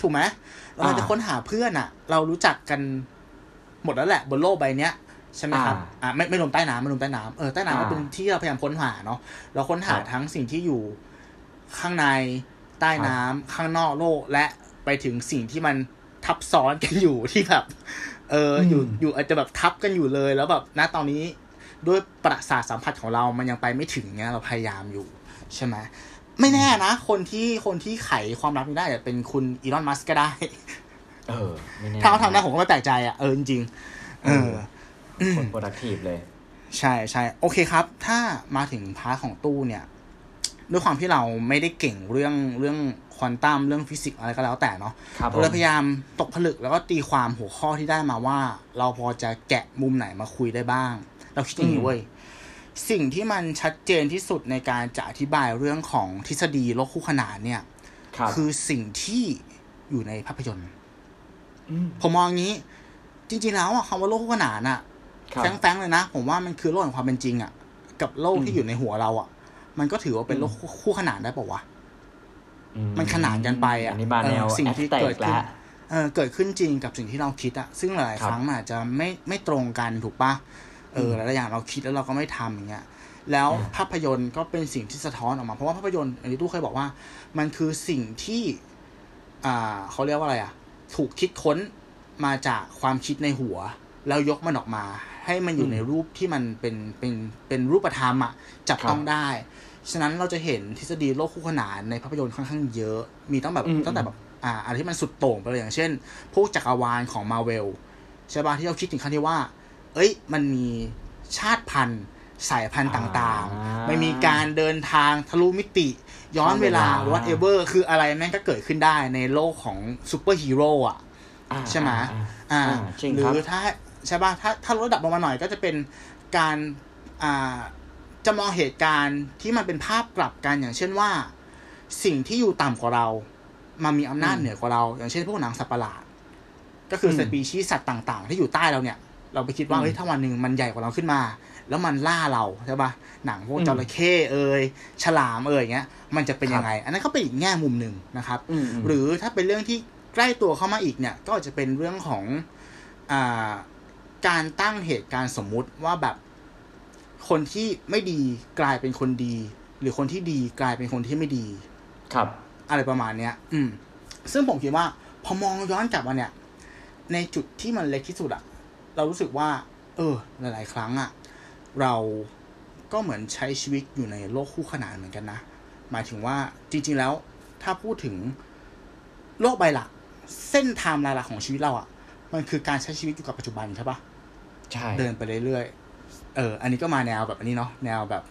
ถูกไหมเราจะค้นหาเพื่อนอะเรารู้จักกันหมดแล้วแหละ บนโลกใบเนี้ย ใช่ไหมครับอ่าไม่ไม่รวมใต้น้ำไม่รวมใต้น้ำเออใต้น้ำก็เป็นที่เราพยายามค้นหาเนาะเราค้นหาทั้งสิ่งที่อยู่ข้างในใต้น้ำข้างนอกโลกและไปถึงสิ่งที่มันทับซ้อนกันอยู่ที่แบบเออออยู่อยู่อาจจะแบบทับกันอยู่เลย แล้วแบบณตอนนี้ด้วยประสาทสัมผัสของเรามันยังไปไม่ถึงเงี้ยเราพยายามอยู่ ใช่ไหมไม่แน่นะ คนที่คนที่ไขความลับนี้ได้อาจจะเป็นคุณอีลอนมัสก์ก็ได้ เออไม่แน่ถ้าเขาทำได้ผมก็ไม่แปลกใจอะเออจริงๆเออ คน productive เลย ใช่ใช่โอเคครับ ถ้ามาถึงพาร์ทของตู้เนี่ย ด้วยความที่เราไม่ได้เก่งเรื่องเรื่องควอนตัมเรื่องฟิสิกส์อะไรก็แล้วแต่เนาะครับผมเราเลยพยายามตกผลึกแล้วก็ตีความหัวข้อที่ได้มาว่า เราพอจะแกะมุมไหนมาคุยได้บ้าง เราคิดอย่างนี้เว้ยสิ่งที่มันชัดเจนที่สุดในการจะอธิบายเรื่องของทฤษฎีโลกคู่ขนานเนี่ยครับคือสิ่งที่อยู่ในภาพยนตร์มผมมองอย่างนี้ จริง ๆ แล้วอะคำว่าโลกคู่ขนานอะครับ แฟงๆเลยนะ ผมว่ามันคือโลกแห่งความเป็นจริงอะกับโลกอืมที่อยู่ในหัวเราอะมันก็ถือว่าเป็นอืมโลกคู่ขนานได้ปะวะอืมันขนานกันไปอะอันนี้มาแนวเออสิ่งที่แอสแต็เกิดขึ้นแล้วเออเกิดขึ้นจริงกับสิ่งที่เราคิดอะซึ่งหลายครัๆบครั้งมันอาจจะไม่ไม่ตรงกันถูกปะเอออืมหลายๆอย่างเราคิดแล้วเราก็ไม่ทำอย่างเงี้ย แล้วอ่าภาพยนตร์ก็เป็นสิ่งที่สะท้อนออกมา เพราะว่าภาพยนตร์อันนี้ตู้เคยบอกว่า มันคือสิ่งที่ อ่าเขาเรียกว่าอะไรอะถูกคิดค้นมาจากความคิดในหัว แล้วยกมันออกมา ให้มันอยู่ในรูปที่มันเป็นเป็นเป็นรูปธรรมอะจับต้องได้ ฉะนั้นเราจะเห็นทฤษฎีโลกคู่ขนานในภาพยนตร์ค่อนข้างเยอะ มีตั้งแบบอืมตั้งแต่แบบอ่าอะไรที่มันสุดโต่งไปเลยอย่างเช่น พวกจักรวาลของมาเวลใช่ป่ะที่เราคิดถึงขั้นที่ว่า เอ้ย มันมีชาติพันธุ์สายพันธุ์ต่างอ่าๆไม่มีการเดินทางทะลุมิติ ย้อนเวลาย้อนเวลาหรือว่าเอเวอร์คืออะไรแม่งก็เกิดขึ้นได้ในโลกของซูเปอร์ฮีโร่อะอ่าใช่ไหมอ่าอ่าอ่าจริงครับหรือถ้า ใช่ป่ะถ้าถ้าลดระดับลงมาหน่อยก็จะเป็นการอ่าจะมองเหตุการณ์ที่มันเป็นภาพกลับกันอย่างเช่นว่า สิ่งที่อยู่ต่ำกว่าเรามามีอำนาจอืมเหนือกว่าเรา อย่างเช่นพวกหนังสัตว์ประหลาด ก็คืออมสปีชีส์สัตว์ต่าง ๆ ที่อยู่ใต้เราเนี่ย เราไปคิดว่าอืมเฮ้ยถ้าวันหนึ่งมันใหญ่กว่าเราขึ้นมา แล้วมันล่าเราใช่ป่ะหนังพวกอืมจระเข้เอ่ยฉลามเอ่ยอย่างเงี้ย มันจะเป็นครับยังไง อันนั้นก็เป็นอีกแง่มุมหนึ่งนะครับอืมมหรือถ้าเป็นเรื่องที่ใกล้ตัวเข้ามาอีกเนี่ย ก็อาจจะเป็นเรื่องของอา การตั้งเหตุการณ์สมมุติว่าแบบคนที่ไม่ดีกลายเป็นคนดี หรือคนที่ดีกลายเป็นคนที่ไม่ดี ครับ อะไรประมาณเนี้ย อืม ซึ่งผมคิดว่า พอมองย้อนกลับมาเนี่ย ในจุดที่มันเล็กที่สุดอะเรารู้สึกว่า เออ หลาย ๆ ครั้งอะเราก็เหมือนใช้ชีวิตอยู่ในโลกคู่ขนานเหมือนกันนะหมายถึงว่าจริง ๆ แล้ว ถ้าพูดถึงโลกใบหลัก เส้นไทม์ไลน์หลักของชีวิตเราอะมันคือการใช้ชีวิตอยู่กับปัจจุบันใช่ปะใช่ เดินไปเรื่อยๆเออ อันนี้ก็มาแนวแบบอันนี้เนาะแนวแบบ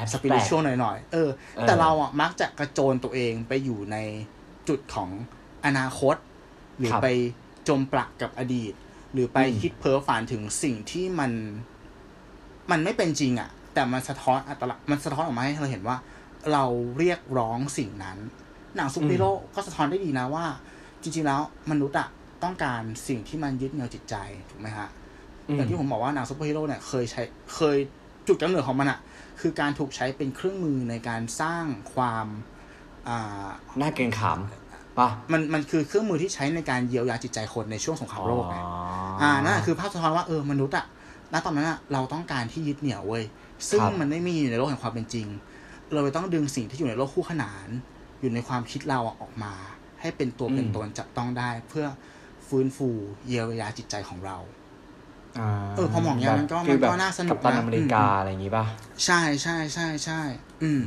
Abstract spiritual หน่อยๆเออเออ แต่เราอะมักจะกระโจนตัวเองไปอยู่ในจุดของอนาคต หรือครับไปจมปลักกับอดีต หรือไปอืมคิดเพ้อฝันถึงสิ่งที่มัน มันไม่เป็นจริงอะ แต่มันสะท้อนอัตลักษณ์มันสะท้อนออกมาให้เราเห็นว่า เราเรียกร้องสิ่งนั้น หนังซูเปอร์ฮีโร่ก็สะท้อนได้ดีนะว่า จริง ๆแล้วมนุษย์อะต้องการสิ่งที่มันยึดเหนี่ยวจิตใจถูกไหมฮะ อย่างที่ผมบอกว่าหนังซูเปอร์ฮีโร่เนี่ยเคยใช้เคยจุดกำเนิดของมันอะคือการถูกใช้เป็นเครื่องมือในการสร้างความอ่าน่าเกรงขามป่ะมันมันคือเครื่องมือที่ใช้ในการเยียวยาจิตใจคนในช่วงสงครามโลกไงอ่านั่นนะคือภาพสะท้อนว่าเออมนุษย์อะณตอนนั้นอะเราต้องการที่ยึดเหนี่ยวเว้ยซึ่งครับมันไม่มีอยู่ในโลกแห่งความเป็นจริง เราเลยต้องดึงสิ่งที่อยู่ในโลกคู่ขนาน อยู่ในความคิดเราอะออกมา ให้เป็นตัวเป็นตนจับต้องได้ เพื่อฟื้นฟูเยียวยาจิตใจของเราา เออพอมองอย่างนั้นมันก็ฟีลแบบมันก็น่าสนุกกัปตันนะอเมริกาอืมอะไรอย่างงี้ป่ะ ใช่ใช่ใช่ใช่อืม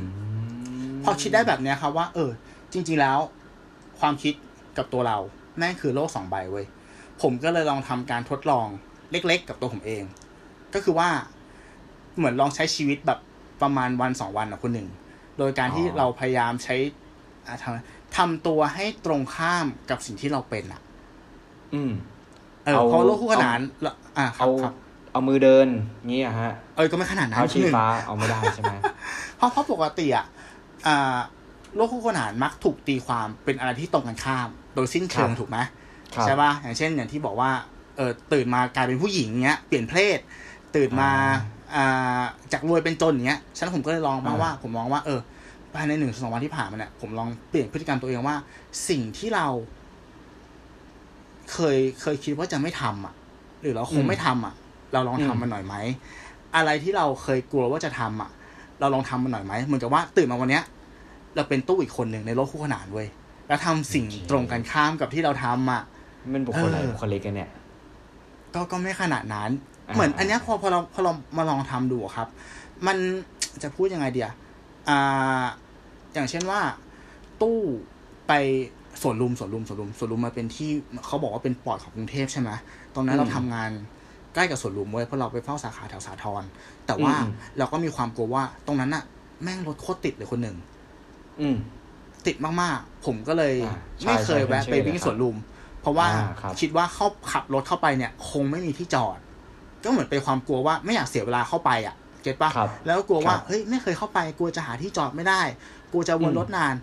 พอคิดได้แบบเนี้ยครับว่า เออ จริง ๆแล้ว ความคิดกับตัวเราแม่งคือโลกสองใบเว้ย ผมก็เลยลองทำการทดลองเล็ก ๆ กับตัวผมเอง ก็คือว่าเหมือนลองใช้ชีวิตแบบประมาณวันสองวันกับคนหนึ่ง โดยการที่อ๋อเราพยายามใช้อ่าทำทำตัวให้ตรงข้ามกับสิ่งที่เราเป็นอะ อืม เออเอาเพราะโลกคู่ขนานละอ่าครัเอาบครับเอามือเดินงี้อะฮะ เออก็ไม่ขนาดนั้นเอาชี้หนึ่งฟ้าเอาไม่ได้ใช่ไหมเพราะเพราะปกติอะอ่าโลกคู่ขนานมักถูกตีความเป็นอะไรที่ตรงกันข้าม โดยสิ้นเชิงครับถูกไหมครับใช่ป่ะอย่างเช่น อย่างที่บอกว่าเออตื่นมากลายเป็นผู้หญิงเงี้ยเปลี่ยนเพศ ตื่นมาอ่าจากรวยเป็นจนอย่างเงี้ยฉะนั้นผมก็เลยลองมาอ่าว่า ผมมองว่าเออภายในหนึ่งสองวันที่ผ่านมาเนี่ยผมลองเปลี่ยนพฤติกรรมตัวเองว่า สิ่งที่เรา เคยเคยคิดว่าจะไม่ทำอะ หรือเราคงไม่ทำอะ เราลองทำมันหน่อยไหมอะไรที่เราเคยกลัวว่าจะทำอะ เราลองทำมันหน่อยไหมเหมือนกับว่าตื่นมาวันเนี้ย เราเป็นตู้อีกคนหนึ่งในโลกคู่ขนานเว้ยแล้วทำสิ่งโอเคตรงกันข้ามกับที่เราทำอะมันบุคคลอะไรเออบุคลิกกันเนี่ย ก็ก็ไม่ขนาดนั้นอ่าเหมือน อันเนี้ยพอพอเราพอเรามาลองทำดูอะครับ มันจะพูดยังไงเดียอ่า อย่างเช่นว่า ตู้ไป สวนลุมสวนลุมสวนลุมสวนลุมมาเป็นที่เขาบอกว่าเป็นปอดของกรุงเทพใช่ไหมตอนนั้นเราทำงานใกล้กับสวนลุมเว้ยเพราะเราไปเฝ้าสาขาแถวสาทรแต่ว่าเราก็มีความกลัวว่าตรงนั้นอะแม่งรถโคตรติดเลยคนหนึ่งอืมติดมากๆ ผมก็เลยอ่าใช่ไม่เคยใช่แวะผมเชื่อไปวิ่งเลยครับสวนลุม เพราะว่าอ่าครับคิดว่าเข้าขับรถเข้าไปเนี่ย คงไม่มีที่จอด ก็เหมือนเป็นความกลัวว่าไม่อยากเสียเวลาเข้าไปอะ เก็ตปะครับแล้วก็กลัวว่าครับเฮ้ยไม่เคยเข้าไปกลัวจะหาที่จอดไม่ได้กลัวจะวนอืมรถนาน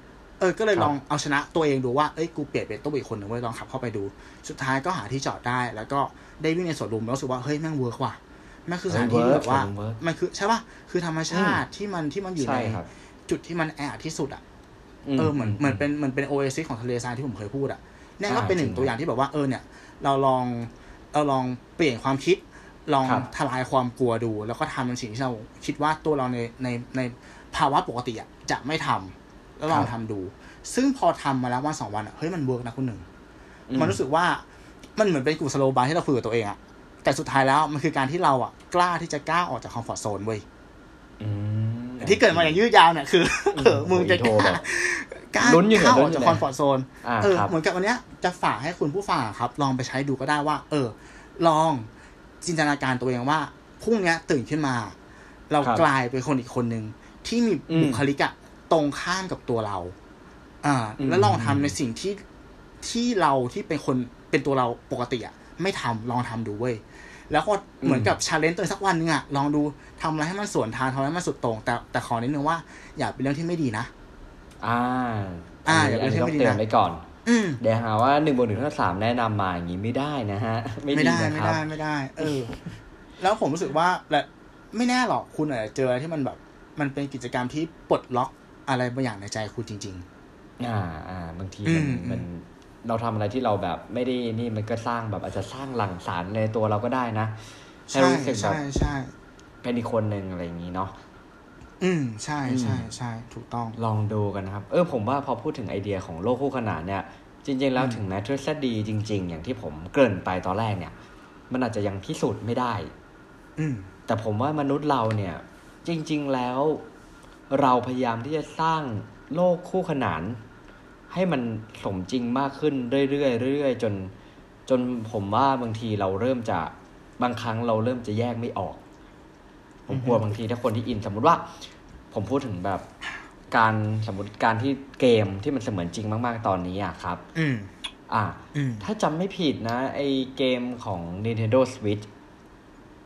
เออก็เลยครับลองเอาชนะตัวเองดูว่าเอ้ยกูเปลี่ยนเป็นกูอีกคนหนึ่งเว้ยลองขับเข้าไปดู สุดท้ายก็หาที่จอดได้ แล้วก็ได้วิ่งในสวนลุมแล้วรู้สึกว่าเฮ้ยแม่ง work ว่ะแม่งคือสถานที่ที่แบบว่า work มันคือใช่ปะคือธรรมชาติที่มันที่มันอยู่ใช่ในครับจุดที่มันแออัดที่สุดอะเออเหมือนเหมือนเป็นเหมือนเป็นโอเอซิสของทะเลทรายที่ผมเคยพูดอะเนี่ยก็อ่าเป็นหนึ่งจริงตัวอย่างที่แบบว่าเออเนี่ยเราลองเราลองเปลี่ยนความคิด ลองครับทลายความกลัวดู แล้วก็ทำในสิ่งที่เราคิดว่าตัวเราในในในภาวะปกติอะจะไม่ทำ แล้วลองทำดู ซึ่งพอทำมาแล้ววันสองวันอะเฮ้ยมันเวิร์กนะคุณหนึ่งอืมันรู้สึกว่ามันเหมือนเป็นกลุ่มสโลบาร์ที่เราคุยกับตัวเองอะแต่สุดท้ายแล้วมันคือการที่เราอะกล้าที่จะก้าวออกจากคอมฟอร์ทโซนเว้ยอืมที่เกิดมาอย่างยืดยาวเนี่ยคือเออมึงจะโทรกแบล้าบกล้าลุ้นอยู่เนี่ยเข้าอลุ้อกนอยู่จากเนี่ยคอมฟอร์ทโซนอ่าเออครับเหมือนกับวันเนี้ยจะฝากให้คุณผู้ฟังอะครับ ลองไปใช้ดูก็ได้ว่า เออ ลองจินตนาการตัวเองว่าพรุ่งเนี้ยตื่นขึ้นมา เราครับกลายเป็นคนอีกคนหนึ่งที่มีอืมบุคลิกอะ ตรงข้ามกับตัวเรา อ่าอืมแล้วลองทำในสิ่งที่ที่เราที่เป็นคนเป็นตัวเราปกติอะไม่ทำลองทำดูเว้ยแล้วก็เหมือนกับชาเลนจ์ตัวเองสักวันหนึงอะลองดูทำอะไรให้มันสวนทางทำอะไรให้มันสุดตรง แต่แต่ขอนิดนึงว่า อย่าเป็นเรื่องที่ไม่ดีนะอ่า อ่าอันนี้อย่าอันนี้ไปต้องเชื่อไม่ดีเตือนนะไว้ก่อนอืมเดี๋ยวหาว่าหนึ่งบวกหนึ่งเท่ากับสามแนะนำมาอย่างนี้ไม่ได้นะฮะ ไม่ไม่ดีได้นะไม่ครับได้ไม่ได้ เออ แล้วผมรู้สึกว่าและไม่แน่หรอกคุณอาจจะเจออะไรที่มันแบบ มันเป็นกิจกรรมที่ปลดล็อก อะไรบางอย่างในใจคุณจริงอ่าอ่าบางทีอืมันมมันเราทำอะไรที่เราแบบไม่ได้นี่มันก็สร้างแบบอาจจะสร้างหลั่งสารในตัวเราก็ได้นะๆให้ใช่รู้สึกแบบใช่ใช่เป็นอีกคนหนึ่งอะไรอย่างนี้เนาะอืมใช่อืมใช่ใช่ถูกต้องลองดูกันนะครับ เออผมว่าพอพูดถึงไอเดียของโลกคู่ขนานเนี่ย จริง ๆ แล้วอืมถึงแม้ทฤษฎีจริง ๆ อย่างที่ผมเกริ่นไปตอนแรกเนี่ย มันอาจจะยังพิสูจน์ไม่ได้ อืมแต่ผมว่ามนุษย์เราเนี่ย จริง ๆ แล้ว เราพยายามที่จะสร้างโลกคู่ขนาน ให้มันสมจริงมากขึ้นเรื่อยๆเรื่อยๆจนจนผมว่าบางทีเราเริ่มจะบางครั้งเราเริ่มจะแยกไม่ออก ผมกลัวบางทีถ้าคนที่ in สมมุติว่า ผมพูดถึงแบบการสมมติการที่เกมที่มันเสมือนจริงมาก ๆ ตอนนี้อะครับ อืมอะอืมถ้าจำไม่ผิดนะ ไอเกมของ Nintendo Switch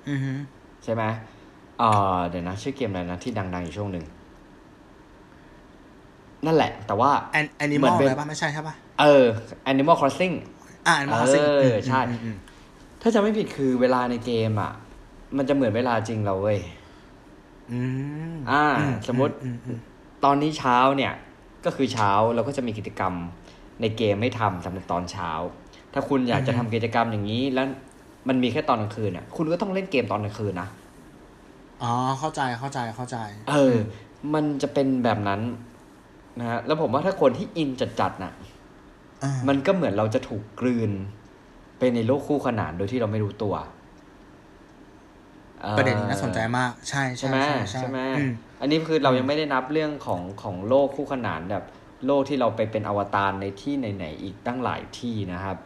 อืมฮึใช่ไหมเอ่อเดี๋ยวนะ ชื่อเกมอะไรนะที่ดัง ๆ อยู่ช่วงหนึ่ง นั่นแหละ แต่ว่าแอน Animal เหมือนเป็นอะไรป่ะไม่ใช่ใช่ป่ะเออ Animal Crossing อ่า Animal Crossing เออใช่ ถ้าจำไม่ผิดคือเวลาในเกมอะ มันจะเหมือนเวลาจริงเราเว้ยอืมอ่า สมมุติอือืมตอนนี้เช้าเนี่ย ก็คือเช้าเราก็จะมีกิจกรรมในเกมให้ทำสำหรับตอนเช้า ถ้าคุณอยากจะทำกิจกรรมอย่างนี้แล้วมันมีแค่ตอนกลางคืนเนี่ยคุณก็ต้องเล่นเกมตอนกลางคืนนะอ๋อเข้าใจเข้าใจเข้าใจ เออ มันจะเป็นแบบนั้น นะฮะแล้วผมว่าถ้าคนที่อินจัดๆน่ะอ่ามันก็เหมือนเราจะถูกกลืนไปในโลกคู่ขนานโดยที่เราไม่รู้ตัวอ่อประเด็นนี้น่าสนใจมาก ใช่ใช่ไหมใช่ใช่ไหมอืมอันนี้คือเรายังไม่ได้นับเรื่องของของโลกคู่ขนานแบบ โลกที่เราไปเป็นอวตารในที่ไหนๆอีกตั้งหลายที่นะครับ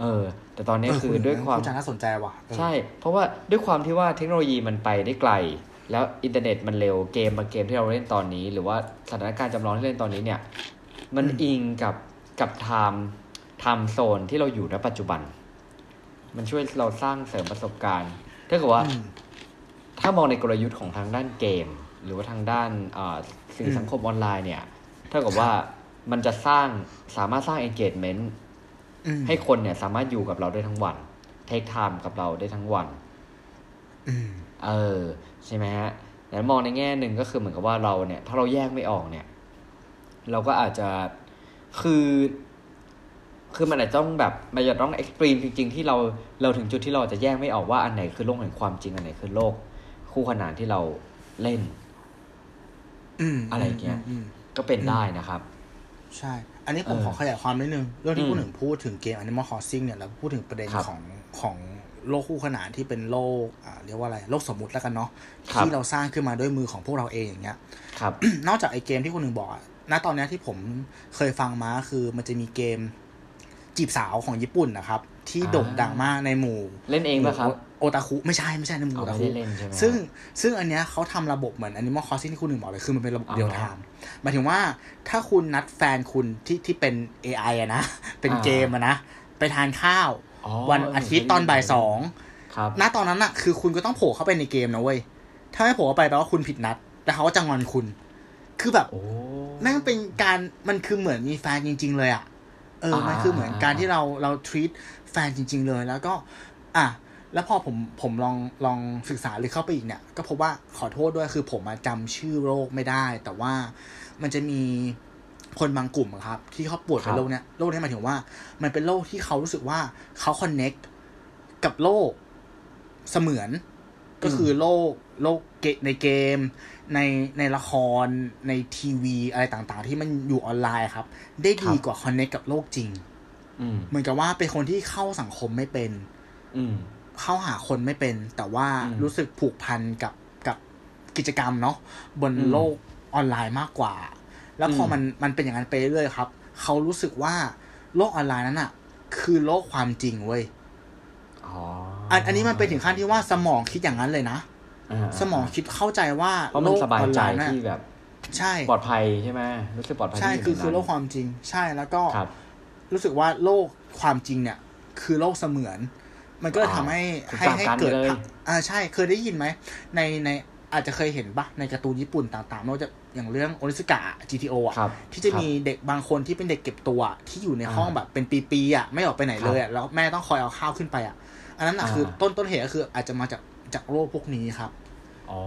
เออ แต่ตอนนี้เออคือคุณด้วยความณน่าสนใจว่ะเออใช่ เพราะว่าด้วยความที่ว่าเทคโนโลยีมันไปได้ไกล แล้วอินเทอร์เน็ตมันเร็วเกมบางเกมที่เราเล่นตอนนี้ หรือว่าสถานการณ์จำลองที่เล่นตอนนี้เนี่ย มันอิงกับกับ time time zone ที่เราอยู่ณปัจจุบัน มันช่วยเราสร้างเสริมประสบการณ์ถ้าเกิดว่าอืมถ้ามองในกลยุทธ์ของทางด้านเกม หรือว่าทางด้านอ่าสื่ออมสังคมออนไลน์เนี่ยเท่ากับว่ามันจะสร้างสามารถสร้าง engagement อืมให้คนเนี่ย สามารถอยู่กับเราได้ทั้งวัน take time กับเราได้ทั้งวันอืม เออใช่ไหมฮะแต่มองในแง่หนึ่งก็คือเหมือนกับว่าเราเนี่ย ถ้าเราแยกไม่ออกเนี่ย เราก็อาจจะคือคือมันอาจจะต้องแบบมันจะต้องเอ็กซ์ตรีมจริง ๆ ที่เราเราถึงจุดที่เราจะแยกไม่ออกว่าอันไหนคือโลกแห่งความจริงอันไหนคือโลกคู่ขนานที่เราเล่นอืมอะไรอย่างเงี้ยอืมก็เป็นได้นะครับ ใช่ อันนี้ผมเออขอขยายความนิดนึง เรื่องที่อืมพูดถึงพูดถึงเกม Animal Crossing เนี่ย แล้วพูดถึงประเด็นครับของของ โลกคู่ขนานที่เป็นโลกอ่าเรียกว่าอะไร โลกสมมุติแล้วกันเนาะครับที่เราสร้างขึ้นมาด้วยมือของพวกเราเองอย่างเงี้ยครับ นอกจากไอเกมที่คนหนึ่งบอกอะณตอนเนี้ยที่ผมเคยฟังมาคือมันจะมีเกมจีบสาวของญี่ปุ่นนะครับ ที่อ่าโด่งดังมากในหมู่ เล่นเองป่ะครับโอตาคุไม่ใช่ไม่ใช่ในหมู่เอาโอตาไม่คุได้เล่นใช่ไหมซึ่งซึ่งอันเนี้ยเขาทำระบบเหมือน Animal Crossing ที่คุณหนึ่งบอกเลยคือมันเป็นระบบอ๋อเดียวไทม์หมายถึงว่าถ้าคุณนัดแฟนคุณที่ที่เป็น AI อะนะ เป็นอ่าเกมอะนะ ไปทานข้าวอ๋อ วันอาทิตย์ตอนบ่ายสองครับณตอนนั้นอะคือคุณก็ต้องโผล่เข้าไปในเกมนะเว้ย ถ้าไม่โผล่เข้าไปแปลว่าคุณผิดนัด แล้วเขาก็จะงอนคุณ คือแบบโอ้แม่งเป็นการมันคือเหมือนมีแฟนจริง ๆ เลยอะเอออ่ามัมันคือเหมือนการที่เราเรา treat แฟนจริง ๆ เลย แล้วก็ อะแล้วพอผมผมลองลองศึกษาหรือเข้าไปอีกเนี่ย ก็พบว่าขอโทษด้วยคือผมอะจำชื่อโรคไม่ได้ แต่ว่ามันจะมี คนบางกลุ่มอะครับ ที่เขาป่วยเป็นโรคเนี้ยโรคเนี้ยหมายถึงว่า มันเป็นโรคที่เขารู้สึกว่าเขา connect กับโลกเสมือน ก็คือโลกโลกเกในเกม ในในละครในทีวีอะไรต่างๆ ที่มันอยู่ออนไลน์ครับ ได้ดีกว่า connect กับโลกจริงอืมเหมือนกับว่าเป็นคนที่เข้าสังคมไม่เป็น อืมเข้าหาคนไม่เป็น แต่ว่าอืมรู้สึกผูกพันกับกับกิจกรรมเนาะบนอืมโลกออนไลน์มากกว่า แล้วพออมมันมันเป็นอย่างนั้นไปเรื่อยๆครับ เขารู้สึกว่าโลกออนไลน์นั้นอะคือโลกความจริงเว้ยอ๋ออันอันนี้มันไปถึงขั้นที่ว่าสมองคิดอย่างนั้นเลยนะาสมองคิดเข้าใจว่าเพราะมันสบายใจโลกออนไลน์น่ะที่แบบ ใช่ปลอดภัยใช่ไหมรู้สึกปลอดภัยใช่ที่ยู่คือในคือโลนั้นกความจริง ใช่แล้วก็ครับรู้สึกว่าโลกความจริงเนี่ย คือโลกเสมือน มันก็เลยอ๋อทำให้คือให้กลับให้กันเกิดเลยอ่าใช่เคยได้ยินไหมในในอาจจะเคยเห็นปะในการ์ตูนญี่ปุ่นต่างๆไม่ว่าจะ อย่างเรื่องโอนิสกะ GTO อะครับที่จะครับมีเด็กบางคนที่เป็นเด็กเก็บตัว ที่อยู่ในอ่าห้องแบบเป็นปีๆอะไม่ออกไปไหนครับเลยอะแล้วแม่ต้องคอยเอาข้าวขึ้นไปอะ อันนั้นอะอ่าคือต้นต้นเหตุก็คืออาจจะมาจากจากโรคพวกนี้ครับอ๋อ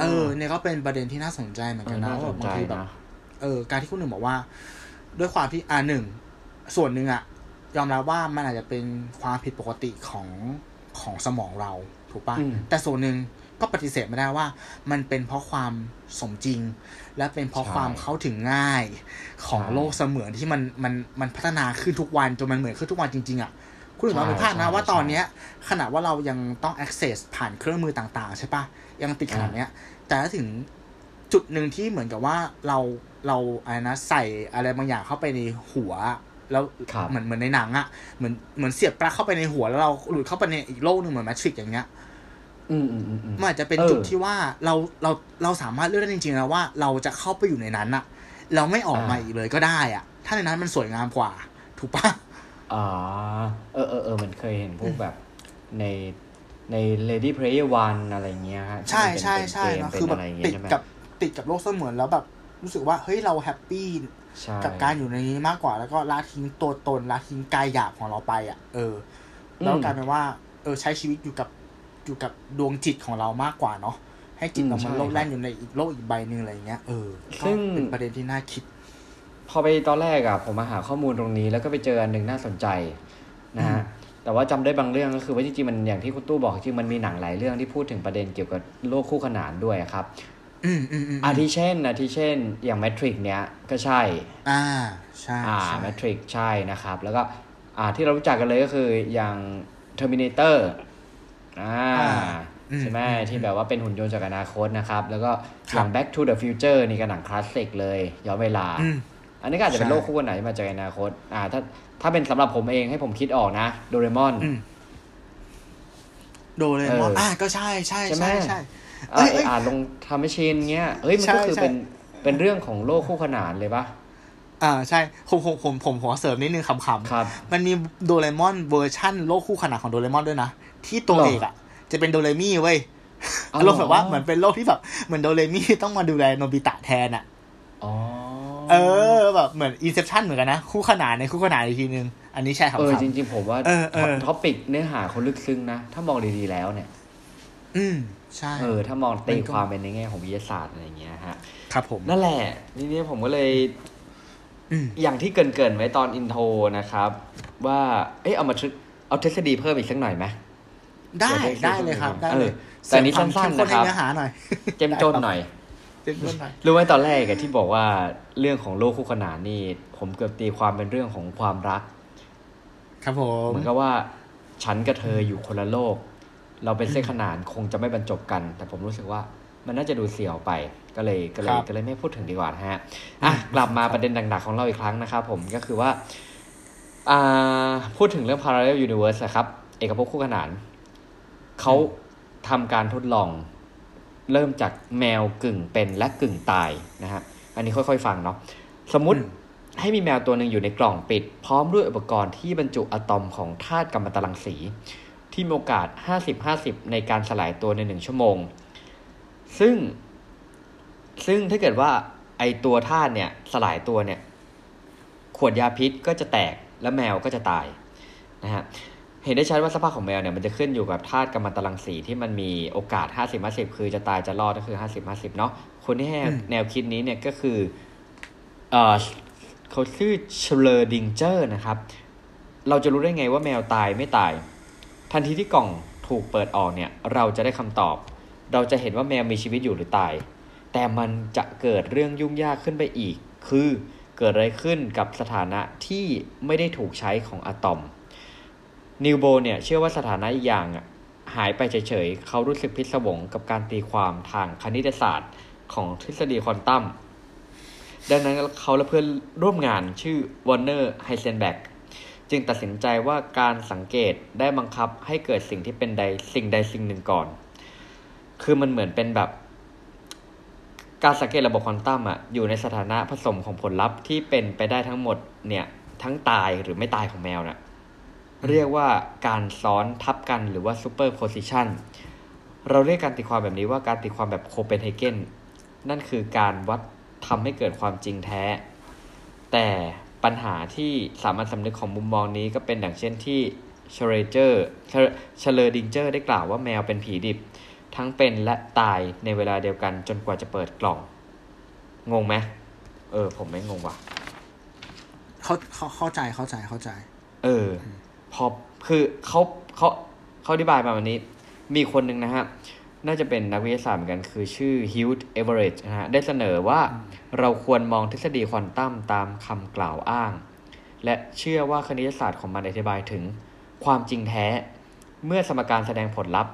เออเนี่ยก็เป็นประเด็นที่น่าสนใจเหมือนเอกัอนนะน่าสว่านบาใจงทีแบบนะเออการที่คุณหนึ่งบอกว่า ด้วยความที่อ่าหนึ่งส่วนหนึ่งอะยอมรับว่ามันอาจจะเป็นความผิดปกติของของสมองเราถูกปะอืมแต่ส่วนหนึ่ง ก็ปฏิเสธไม่ได้ว่า มันเป็นเพราะความสมจริง และเป็นเพราะใช่ความเข้าถึงง่ายของใช่โลกเสมือนที่มันมันมันพัฒนาขึ้นทุกวันจนมันเหมือนขึ้นทุกวันจริง ๆอะคุณหนึ่งลองนึกภาพนะใช่ว่าใช่ตอนเนี้ยขนาดว่าเรายังต้อง access ผ่านเครื่องมือต่างๆ ใช่ปะยังติดขนาดเนี้ย แต่ถ้าถึงจุดหนึ่งที่เหมือนกับว่าเราเราอะไรนะใส่อะไรบางอย่างเข้าไปในหัว แล้วครับเหมือนเหมือนในหนังอะเหมือนเหมือนเสียบปลั๊กเข้าไปในหัวแล้วเราหลุดเข้าไปในอีกโลกหนึ่งเหมือนแมทริกอย่างเงี้ยอื มอืมอืมอืมมันอาจจะเป็นเออจุดที่ว่าเราเราเราสามารถเลือกได้จริงๆนะว่า เราจะเข้าไปอยู่ในนั้นอะเราไม่ออกมาอ่าอีกเลยก็ได้อะถ้าในนั้นมันสวยงามกว่า ถูกปะอ่าเออเออเออมันเคยเห็นพวกแบบในใน Ready Player One อะไรเงี้ยฮะใช่ที่ใช่มันเป็นใช่เกมเนอะเป็นคือแบอะไรเงี้ยใช่ไหมกับติดกับโลกเสมือนแล้วแบบรู้สึกว่าเฮ้ยเรา happy ใช่กับการอยู่ในนี้มากกว่าแล้วก็ละทิ้งตัวตนละทิ้งกายหยาบของเราไปอะ เออ แล้วกลายเป็นว่า เออใช้ชีวิตอยู่กับ อยู่กับดวงจิตของเรามากกว่าเนาะให้จิตเรามันโลดแล่นอยู่ในอีกโลกอีกใบหนึ่งอะไรอย่างเงี้ยเออก็เป็นประเด็นที่น่าคิด พอไปตอนแรกอะผมมาหาข้อมูลตรงนี้ แล้วก็ไปเจออันหนึ่งน่าสนใจนะฮะแต่ว่าจำได้บางเรื่องก็คือว่าจริงๆมันอย่างที่คุณตู้บอกจริงๆมันมีหนังหลายเรื่องที่พูดถึงประเด็นเกี่ยวกับโลกคู่ขนานด้วยอะครับอืมอืมอืมอาทิเช่นอาทิเช่น อย่างแมทริกเนี้ยก็ใช่ อ่าใช่อ่าใช่แมทริกใช่นะครับ แล้วก็อ่าที่เรารู้จักกันเลยก็คืออย่าง Terminator อ่าอ่า อืมใช่ไหมอืมที่แบบว่าเป็นหุ่นยนต์จากอนาคตนะครับ แล้วก็ครับอย่าง Back to the Future นี่ก็หนังคลาสสิกเลยย้อนเวลาอืมอันนี้ก็อาจจะเป็นใช่โลกคู่กันไหนมาจากอนาคต อ่า ถ้าถ้าเป็นสำหรับผมเองให้ผมคิดออกนะโดเรมอนอืมโดเรมอนเอออ่อ่าก็ใช่ใช่ใช่ไหมใช่ใช่เอ่อเอ้ยอ่านลงทำให้ชินเงี้ยเอ้ยมันก็ใช่คือใช่เป็นเป็นเรื่องของโลกคู่ขนานเลยปะอ่าใช่ผมผมผมผมขอเสริมนิดนึงขำๆครับมันมีโดเรมอนเวอร์ชั่นโลกคู่ขนานของโดเรมอนด้วยนะ ที่ตัวหรอเอกอะจะเป็นโดเรมี่เว้ยอ๋ออารมณ์แบบว่าเหมือนเป็นโลกที่แบบเหมือนโดเรมี่ต้องมาดูแลโนบิตะแทนอะอ๋อเออแบบเหมือนอินเซ t ชันเหมือนกันนะ คู่ขนานในคู่ขนานอีกทีนึง อันนี้ใช่ครับเออจริงๆ ผมว่าเออเออ topic เนื้อหาเขาลึกซึ้งนะ ถ้ามองดีๆแล้วเนี่ย อืมใช่เออถ้ามองตีมันก็ความเป็นในแง่ของวิทยาศาสตร์อะไรอย่างเงี้ยฮะครับผมนั่นแหละทีนี้ผมก็เลยอืมอย่างที่เกริ่นๆไว้ตอน intro นะครับ ว่า เอ้ยเอามาทฤเอาทฤษฎีเพิ่มอีกสักหน่อยไหม ได้เดี๋ยวได้เลยครับได้เลยเออแต่อันนี้เสริมควาสั้มนๆเข้มข้นนะครับให้เนื้อหาหน่อยเจ้มจนหน่อยเจ้มจนหน่อยรู้ไหมตอนแรกอะที่บอกว่าเรื่องของโลกคู่ขนานนี่ ผมเกือบตีความเป็นเรื่องของความรัก ครับผมเหมือนกับว่า ฉันกับเธออยู่คนละโลก เราเป็นเส้นขนานคงจะไม่บรรจบกัน แต่ผมรู้สึกว่ามันน่าจะดูเสียวไปก็เลยก็เลยครับก็เลยไม่พูดถึงดีกว่านะฮะอะกลับมาประเด็นหนักๆของเราอีกครั้งนะครับผมก็คือว่าอ่าพูดถึงเรื่อง parallel universe นะครับ เอกภพคู่ขนาน เขาทำการทดลอง เริ่มจากแมวกึ่งเป็นและกึ่งตายนะฮะอันนี้ค่อยๆฟังเนาะสมมุติอืมให้มีแมวตัวหนึ่งอยู่ในกล่องปิด พร้อมด้วยอุปกรณ์ที่บรรจุอะตอมของธาตุกัมมันตรังสี ที่มีโอกาส 50-50 ในการสลายตัวในหนึ่งชั่วโมง ซึ่ง ซึ่งถ้าเกิดว่าไอตัวธาตุเนี่ยสลายตัวเนี่ย ขวดยาพิษก็จะแตกและแมวก็จะตายนะฮะ เห็นได้ชัดว่าสภาพของแมวเนี่ยมันจะขึ้นอยู่กับธาตุกัมมันตรังสีที่มันมีโอกาส 50 50 คือจะตายจะรอดก็คือ 50 50 เนาะคนที่ให้แนวคิดนี้เนี่ยก็คือเออเขาชื่อเชลอร์ดิงเจอร์นะครับ เราจะรู้ได้ไงว่าแมวตายไม่ตาย ทันทีที่กล่องถูกเปิดออกเนี่ย เราจะได้คำตอบ เราจะเห็นว่าแมวมีชีวิตอยู่หรือตาย แต่มันจะเกิดเรื่องยุ่งยากขึ้นไปอีก คือเกิดอะไรขึ้นกับสถานะที่ไม่ได้ถูกใช้ของอะตอม นิวโบเนี่ยเชื่อว่าสถานะอีกอย่างอะหายไปเฉยๆ เขารู้สึกพิศวงกับการตีความทางคณิตศาสตร์ของทฤษฎีควอนตัม ดังนั้นเขาและเพื่อนร่วมงานชื่อแวร์เนอร์ไฮเซนเบิร์กจึงตัดสินใจว่าการสังเกตได้บังคับให้เกิดสิ่งที่เป็นใดสิ่งใดสิ่งหนึ่งก่อน คือมันเหมือนเป็นแบบ การสังเกตระบบควอนตัมอะอยู่ในสถานะผสมของผลลัพธ์ที่เป็นไปได้ทั้งหมดเนี่ยทั้งตายหรือไม่ตายของแมวน่ะ เรียกว่าการซ้อนทับกันหรือว่า superposition เราเรียกการตีความแบบนี้ว่าการตีความแบบโคเปนเฮเกนนั่นคือการวัดทำให้เกิดความจริงแท้ แต่ปัญหาที่สามัญสำนึกของมุมมองนี้ก็เป็นอย่างเช่นที่ชเรอเจอร์ชเรอดิงเจอร์ได้กล่าวว่าแมวเป็นผีดิบ ทั้งเป็นและตายในเวลาเดียวกันจนกว่าจะเปิดกล่อง งงไหมเออ ผมไม่งงว่ะเขาเขาเข้าใจเข้าใจเข้าใจ เออ พอคือเขาเขาเขาอธิบายมาวันนี้ มีคนหนึ่งนะฮะ น่าจะเป็นนักวิทยาศาสตร์เหมือนกัน คือชื่อฮิว t ์เอเวอเรจนะฮะ ได้เสนอว่าเราควรมองทฤษฎีควอนตัมตามคำกล่าวอ้าง และเชื่อว่าคณิตศาสตร์ของมันอธิบายถึงความจริงแท้ เมื่อสมการแสดงผลลัพธ์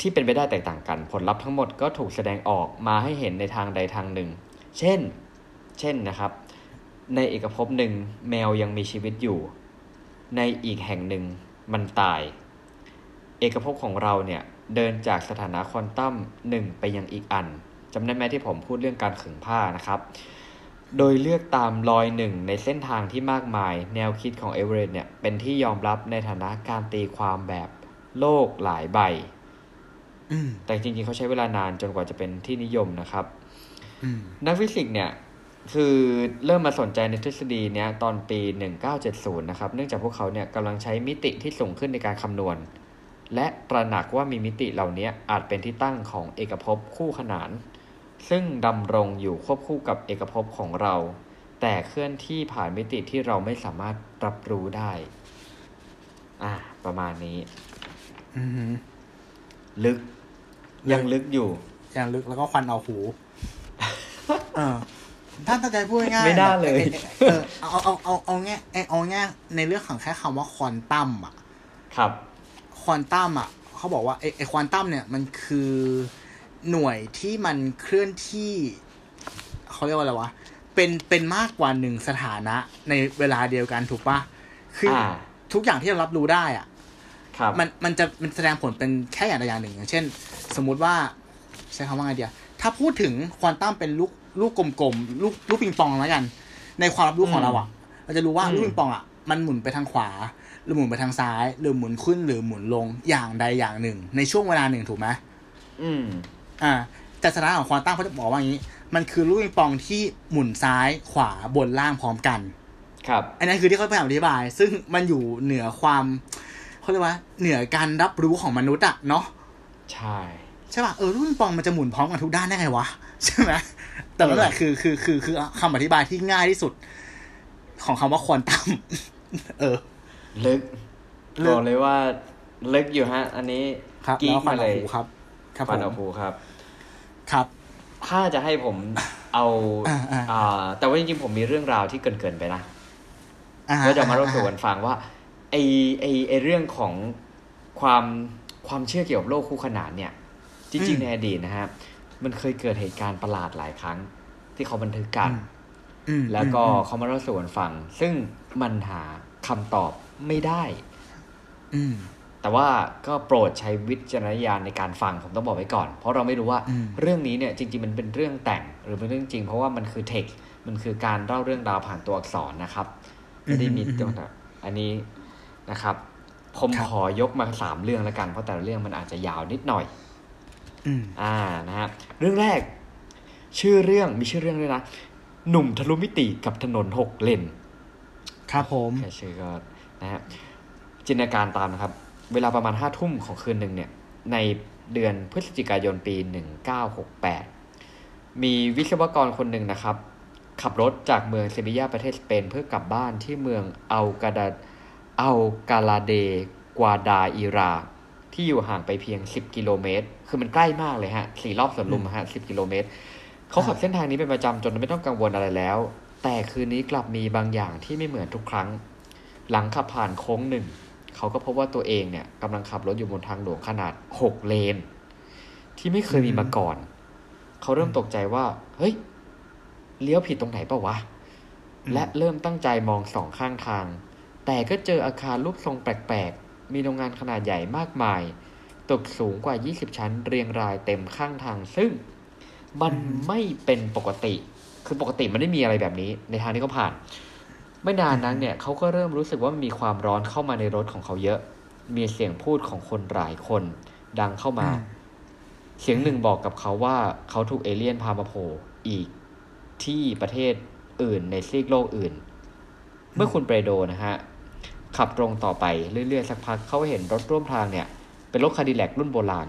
ที่เป็นไปได้แตกต่างกัน ผลลัพธ์ทั้งหมดก็ถูกแสดงออกมาให้เห็นในทางใดทางหนึ่ง เช่น เช่นนะครับ ในเอกภพหนึ่งแมวยังมีชีวิตอยู่ ในอีกแห่งหนึ่งมันตาย เอกภพของเราเนี่ยเดินจากสถานะควอนตัมหนึ่งไปยังอีกอันจำได้ไหมที่ผมพูดเรื่องการขึงผ้านะครับ โดยเลือกตามรอยหนึ่งในเส้นทางที่มากมาย แนวคิดของเอเวอเรตต์เนี่ยเป็นที่ยอมรับในฐานะการตีความแบบโลกหลายใบอืมแต่จริงๆเขาใช้เวลานานจนกว่าจะเป็นที่นิยมนะครับอืมนักฟิสิกส์เนี่ย คือเริ่มมาสนใจในทฤษฎีเนี้ยตอนปี 1970 นะครับ เนื่องจากพวกเขาเนี่ยกำลังใช้มิติที่สูงขึ้นในการคำนวณ และตระหนักว่ามีมิติเหล่านี้อาจเป็นที่ตั้งของเอกภพคู่ขนาน ซึ่งดำรงอยู่ควบคู่กับเอกภพของเรา แต่เคลื่อนที่ผ่านมิติที่เราไม่สามารถรับรู้ได้ อ่า ประมาณนี้อือหือลึก ยังลึกอยู่อย่างลึกแล้วก็ควันเอาหูเออ ถ้าถ้าจะพูดง่ายๆไม่ได้เลยเออเอาเอาเอาเอาแง่เอาแง่ในเรื่องของแค่คำว่าควอนตัมอะ ครับ ควอนตัมอะเขาบอกว่าไอไอควอนตัมเนี่ยมันคือหน่วยที่มันเคลื่อนที่เขาเรียกว่าอะไรวะเป็นเป็นมากกว่าหนึ่งสถานะในเวลาเดียวกันถูกปะคืออาทุกอย่างที่เรารับรู้ได้อะครับมันมันจะมันแสดงผลเป็นแค่อย่างใดอย่างหนึ่งอย่างเช่น สมมุติว่าใช้คำว่าไงเดียถ้าพูดถึงควอนตัมเป็นลูก ลูกกลมๆลูกลูกปิงปองแล้วกัน ในความรับรู้ของเราอะ เราจะรู้ว่าอืมลูกปิงปองอะมันหมุนไปทางขวา หรือหมุนไปทางซ้าย หรือหมุนขึ้นหรือหมุนลงอย่างใดอย่างหนึ่ง ในช่วงเวลาหนึ่งถูกไหมอืม อ่า แต่สถานะของควอนตัมเขาจะบอกว่าอย่างนี้ มันคือลูกปิงปองที่หมุนซ้ายขวาบนล่างพร้อมกัน ครับ อันนั้นคือที่เขาพยายามอธิบาย ซึ่งมันอยู่เหนือความเขาเรียกว่าเหนือการรับรู้ของมนุษย์อะเนาะใช่ ใช่ป่ะเออลูกปิงปองมันจะหมุนพร้อมกันทุกด้านได้ไงวะใช่ไหมแต่นั่นแหละคือคือคือคือคำอธิบายที่ง่ายที่สุด ของคำว่าควอนตัมเออลึกลึกบอกเลยว่าลึกอยู่ฮะ อันนี้ครับกิ๊แล้กวควันมาเลเอายหูครับครับผฟันมเอาภูครับ ครับ ถ้าจะให้ผมเอาอ่าอ่าอ่าแต่ว่าจริงๆผมมีเรื่องราวที่เกินๆไปนะอ่าก็จะมาเล่าสู่กันฟังว่าไอไอไอเรื่องของความความเชื่อเกี่ยวกับโลกคู่ขนานเนี่ยจจริง ๆ ในอดีตนะฮะ มันเคยเกิดเหตุการณ์ประหลาดหลายครั้ง ที่เขาบันทึกกันอืมแล้วก็อืมเขามาเล่าสู่กันฟัง ซึ่งมันหาคำตอบไม่ได้อืมแต่ว่าก็โปรดใช้วิจารณญาณในการฟังผมต้องบอกไว้ก่อน เพราะเราไม่รู้ว่าอืมเรื่องนี้เนี่ยจริง ๆ มันเป็นเรื่องแต่งหรือเป็นเรื่องจริง เพราะว่ามันคือเท็กซ์มันคือการเล่าเรื่องราวผ่านตัวอักษรนะครับไม่ได้มีตัวนะอันนี้นะครับ ผมครับขอยกมาสามเรื่องแล้วกัน เพราะแต่ละเรื่องมันอาจจะยาวนิดหน่อยอืม อ่านะฮะเรื่องแรก ชื่อเรื่องมีชื่อเรื่องด้วยนะ หนุ่มทะลุมิติกับถนนหกเลนครับผมแค่ชื่อก็นะฮะจินตนาการตามนะครับ เวลาประมาณห้าทุ่มของคืนหนึ่งเนี่ย ในเดือนพฤศจิกายนปี1968มีวิศวกรคนหนึ่งนะครับ ขับรถจากเมืองเซบียาประเทศสเปนเพื่อกลับบ้านที่เมืองอัลกาดาอัลกาลาเดกวาดาอิรา ที่อยู่ห่างไปเพียง 10 กิโลเมตร คือมันใกล้มากเลยฮะสี่รอบสวนลุมฮะ10กิโลเมตรเขาขับเส้นทางนี้เป็นประจำจนไม่ต้องกังวลอะไรแล้ว แต่คืนนี้กลับมีบางอย่างที่ไม่เหมือนทุกครั้ง หลังขับผ่านโค้งหนึ่งเขาก็พบว่าตัวเองเนี่ยกำลังขับรถอยู่บนทางหลวงขนาด6เลน ที่ไม่เคยมีมาก่อน เขาเริ่มตกใจว่า เฮ้ยเลี้ยวผิดตรงไหนเปล่าวะอืมและเริ่มตั้งใจมองสองข้างทาง แต่ก็เจออาคารรูปทรงแปลกๆ มีโรงงานขนาดใหญ่มากมาย ตึกสูงกว่า 20 ชั้น เรียงรายเต็มข้างทาง ซึ่งมันไม่เป็นปกติ คือปกติมันไม่มีอะไรแบบนี้ ในทางที่เขาผ่าน ไม่นานนั้นเนี่ยเขาก็เริ่มรู้สึกว่ามีความร้อนเข้ามาในรถของเขาเยอะ มีเสียงพูดของคนหลายคน ดังเข้ามาอืมเสียงหนึ่งบอกกับเขาว่าเขาถูกเอเลี่ยนพามาโผล่อีกที่ประเทศอื่นในซีกโลกอื่น เมื่อคุณเปรโดนะฮะขับตรงต่อไปเรื่อยๆสักพักเขาเห็นรถร่วมทางเนี่ย เป็นรถคาดิแลกรุ่นโบราณ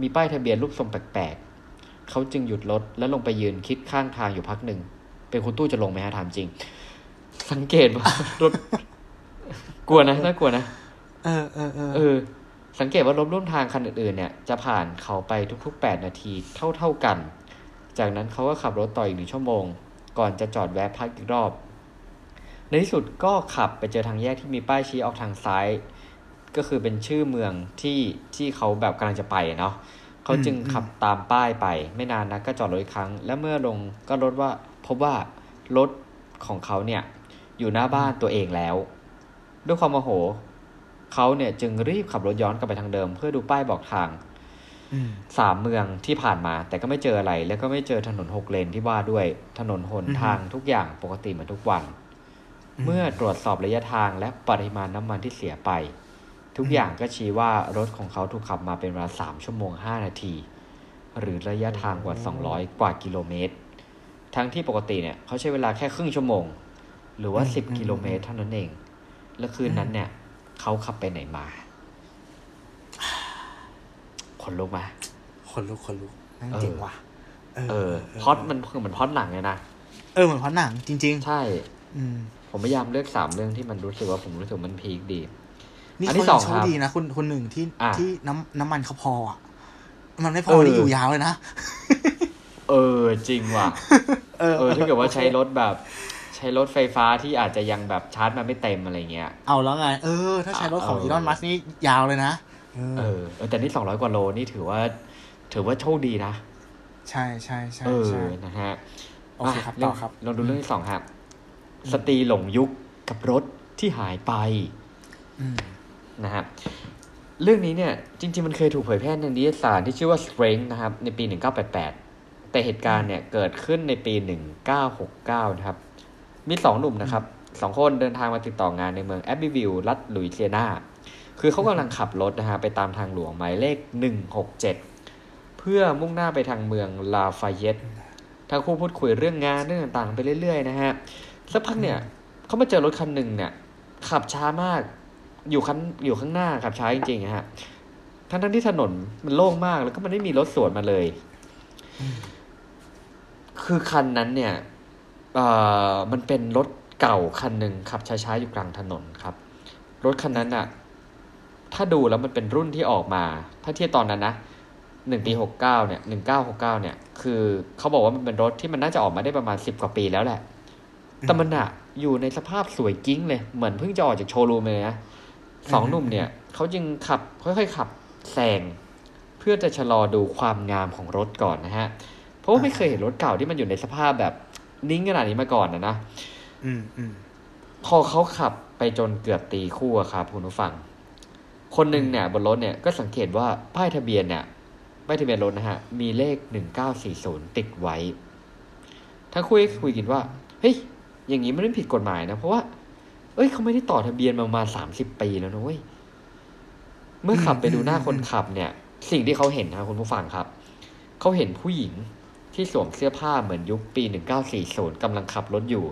มีป้ายทะเบียนรูปทรงแปลกๆ เขาจึงหยุดรถแล้วลงไปยืนคิดข้างทางอยู่พักหนึ่ง เป็นคุณตู้จะลงไหมฮะถามจริง สังเกตว่ารถ กลัวนะน่ากลัวนะเออเออเออเออ สังเกตว่ารถร่วมทางคันอื่นๆเนี่ย จะผ่านเขาไปทุกๆ 8 นาทีเท่าๆกัน จากนั้นเขาก็ขับรถต่ออีกหนึ่งชั่วโมง ก่อนจะจอดแวะพักอีกรอบ ในที่สุดก็ขับไปเจอทางแยกที่มีป้ายชี้ออกทางซ้าย ก็คือเป็นชื่อเมืองที่ที่เขาแบบกำลังจะไปอะเนาะเขาจึงขับตามป้ายไป ไม่นานนะก็จอดรถอีกครั้ง และเมื่อลงก็รถว่าพบว่ารถของเขาเนี่ยอยู่หน้าบ้านตัวเองแล้ว ด้วยความโมโหเขาเนี่ยจึงรีบขับรถย้อนกลับไปทางเดิม เพื่อดูป้ายบอกทางอืมสามเมืองที่ผ่านมา แต่ก็ไม่เจออะไร แล้วก็ไม่เจอถนนหกเลนที่ว่าด้วยถนนหนอือฮึทางทุกอย่างปกติเหมือนทุกวัน เมื่อตรวจสอบระยะทางและปริมาณน้ำมันที่เสียไป ทุกอย่างก็ชี้ว่ารถของเขาถูกขับมาเป็นเวลาสามชั่วโมงห้านาที หรือระยะทางกว่า 200 กว่ากิโลเมตร ทั้งที่ปกติเนี่ยเขาใช้เวลาแค่ครึ่งชั่วโมง หรือว่าอืม10 กิโลเมตรเท่านั้นเอง แล้วคืนนั้นเนี่ยเขาขับไปไหนมาขนลุกไหมคนลุกคนลุกนั่งเออเจ๋งว่ะ เออพล็อดมันคือเหมือนพล็อดหนังเลยนะ เออเหมือนพล็อดหนังจริงใช่ๆอืมผมพยายามเลือกสามเรื่องที่มันรู้สึกว่าผมรู้สึกมันพีคดี นี่อันที่เขาสยัองงโชครับคดีนะคุณคนหนึ่งที่อะที่น้ำน้ำมันเขาพออะ มันไม่พเอออที่อยู่ยาวเลยนะ เออจริงว่ะเออเออถ้าเกิดว่าใช้รถแบบ ใช้รถไฟฟ้าที่อาจจะยังแบบชาร์จมันไม่เต็มอะไรเงี้ย เอาแล้วไง เออ ถ้าใช้รถของเอออีลอนมัสนี่ยาวเลยนะเอเอออเออแต่นี่สองร้อยกว่าโลนี่ถือว่า ถือว่าโชคดีนะ ใช่ใช่ใช่เออใช่นะฮะโอเคครับะเรื่ต่อครับลองดูเรื่องที่สองครับสตรีหลงยุคกับรถที่หายไปอืม นะฮะเรื่องนี้เนี่ยจริง ๆ มันเคยถูกเผยแพร่ในนิตยสารที่ชื่อว่า Strength นะครับในปี 1988 แต่เหตุการณ์เนี่ยเกิดขึ้นในปี 1969 นะครับ มีสองหนุ่มนะครับสองคนเดินทางมาติดต่องานในเมืองแอบบิวิลล์รัฐลุยเซียนา คือเขากำลังขับรถนะฮะไปตามทางหลวงหมายเลข 167 เพื่อมุ่งหน้าไปทางเมืองลาฟายเยตทั้งคู่พูดคุยเรื่องงานเรื่องต่างๆ ไปเรื่อยๆนะฮะสักพักเนี่ยเขามาเจอรถคันหนึ่งเนี่ยขับช้ามาก อยู่คันอยู่ข้างหน้าขับช้าจริงๆฮะทั้งทั้งที่ถนนมันโล่งมากแล้วก็มันไม่มีรถสวนมาเลย คือคันนั้นเนี่ยเอ่อมันเป็นรถเก่าคันหนึ่งขับช้าๆอยู่กลางถนนครับ รถคันนั้นอะถ้าดูแล้วมันเป็นรุ่นที่ออกมา ถ้าเทียบตอนนั้นนะหนึ่งปีหกเก้าเนี่ยหนึ่งเก้าหกเก้าเนี่ย คือเขาบอกว่ามันเป็นรถที่มันน่าจะออกมาได้ประมาณสิบกว่าปีแล้วแหละ แต่มันอะอยู่ในสภาพสวยกิ้งเลย เหมือนเพิ่งจะออกจากโชว์รูมเลยนะ สองหนุ่มเนี่ยเขาจึงขับค่อยๆขับแซงเพื่อจะชะลอดูความงามของรถก่อนนะฮะ เพราะว่าไม่เคยเห็นรถเก่าที่มันอยู่ในสภาพแบบนิ่งขนาดนี้มาก่อนนะนะอืมอืมพอเขาขับไปจนเกือบตีคู่อะครับคุณผู้ฟัง คนหนึ่งเนี่ย บนรถเนี่ยก็สังเกตว่าป้ายทะเบียนเนี่ยป้ายทะเบียนรถนะฮะ มีเลขหนึ่งเก้าสี่ศูนย์ติดไว้ถ้าคุยคุยกันว่า เฮ้ย อย่างนี้มันไม่ผิดกฎหมายนะ เพราะว่า เอ้ยเขาไม่ได้ต่อทะเบียนมาประมาณสามสิบปีแล้วนะเว้ยเมื่อขับไปดูหน้าคนขับเนี่ย สิ่งที่เขาเห็นนะคุณผู้ฟังครับ เขาเห็นผู้หญิงที่สวมเสื้อผ้าเหมือนยุคปีหนึ่งเก้าสี่ศูนย์กำลังขับรถอยู่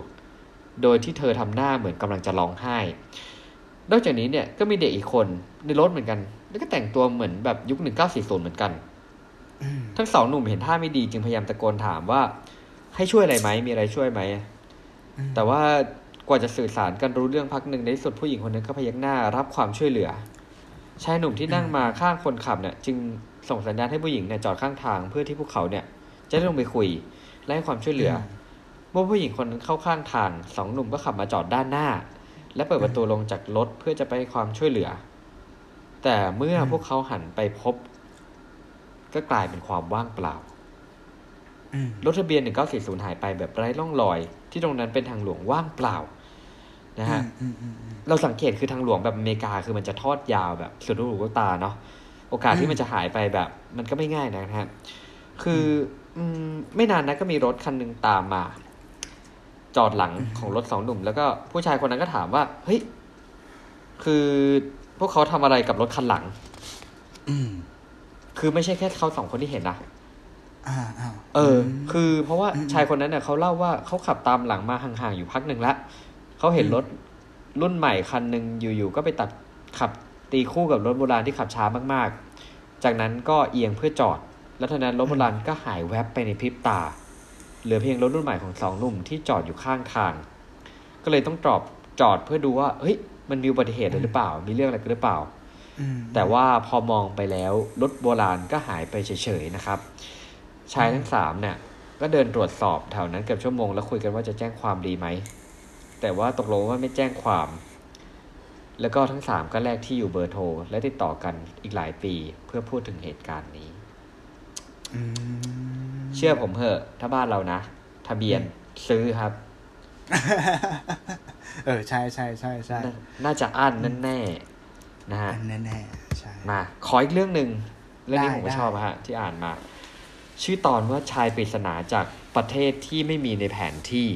โดยที่เธอทำหน้าเหมือนกำลังจะร้องไห้ นอกจากนี้เนี่ยก็มีเด็กอีกคนในรถเหมือนกัน แล้วก็แต่งตัวเหมือนแบบยุค 1940 เหมือนกัน ทั้งสองหนุ่มเห็นท่าไม่ดีจึงพยายามตะโกนถามว่า ให้ช่วยอะไรไหมมีอะไรช่วยไหม แต่ว่า กว่าจะสื่อสารกันรู้เรื่องพักหนึ่งในสุดผู้หญิงคนนั้นก็พยักหน้ารับความช่วยเหลือ ชายหนุ่มที่นั่งมาข้างคนขับเนี่ย จึงส่งสัญญาณให้ผู้หญิงเนี่ยจอดข้างทางเพื่อที่พวกเขาเนี่ย จะได้ลงไปคุยและให้ความช่วยเหลือเมื่อผู้หญิงคนนั้นเข้าข้างทางสองหนุ่มก็ขับมาจอดด้านหน้า และเปิดประตูลงจากรถเพื่อจะไปความช่วยเหลือ แต่เมื่อพวกเขาหันไปพบ ก็กลายเป็นความว่างเปล่า รถทะเบียน 1940 หายไปแบบไร้ร่องรอย ที่ตรงนั้นเป็นทางหลวงว่างเปล่านะฮะอืมอืมอืมเราสังเกตคือทางหลวงแบบอเมริกาคือมันจะทอดยาวแบบสุดลูกหูลูกตาเนาะโอกาสที่มันจะหายไปแบบ มันก็ไม่ง่ายนะฮะคืออืมไม่นานนะก็มีรถคันหนึ่งตามมา จอดหลังของรถสองหนุ่ม แล้วก็ผู้ชายคนนั้นก็ถามว่า เฮ้ย คือพวกเขาทำอะไรกับรถคันหลังอืมคือไม่ใช่แค่เขาสองคนที่เห็นนะอ่าอ่า เออ คือเพราะว่าอืมชายคนนั้นเนี่ยเขาเล่าว่าเขาขับตามหลังมาห่างๆอยู่พักหนึ่งแล้วเขาเห็นรถรุ่นใหม่คันหนึ่งอยู่ๆก็ไปตัดขับตีคู่กับรถโบราณที่ขับช้ามากๆ จากนั้นก็เอียงเพื่อจอด แล้วเท่านั้นรถโบราณก็หายแวบไปในพริบตา เหลือเพียงรถรุ่นใหม่ของสองหนุ่มที่จอดอยู่ข้างทาง ก็เลยต้องจอดจอดเพื่อดูว่า เฮ้ย มันมีอุบัติเหตุอะไรหรือเปล่า มีเรื่องอะไรกันหรือเปล่าอืมแต่ว่าพอมองไปแล้วรถโบราณก็หายไปเฉยๆนะครับ ชายทั้งสามเนี่ย ก็เดินตรวจสอบแถวนั้นเกือบชั่วโมงแล้วคุยกันว่าจะแจ้งความดีไหม แต่ว่าตกลงว่าไม่แจ้งความ แล้วก็ทั้งสามก็แลกที่อยู่เบอร์โทร และติดต่อกันอีกหลายปีเพื่อพูดถึงเหตุการณ์นี้อืมเชื่อผมเถอะ ถ้าบ้านเรานะ ทะเบียนซื้อครับ เออ ใช่ใช่ใช่ใช่นาน่าจะอั้นแน่ๆนะฮะแน่แน่ๆใช่มา ขออีกเรื่องหนึ่งเรื่องนี้ได้ผมก็ได้ชอบอะฮะที่อ่านมา ชื่อตอนว่าชายปริศนาจากประเทศที่ไม่มีในแผนที่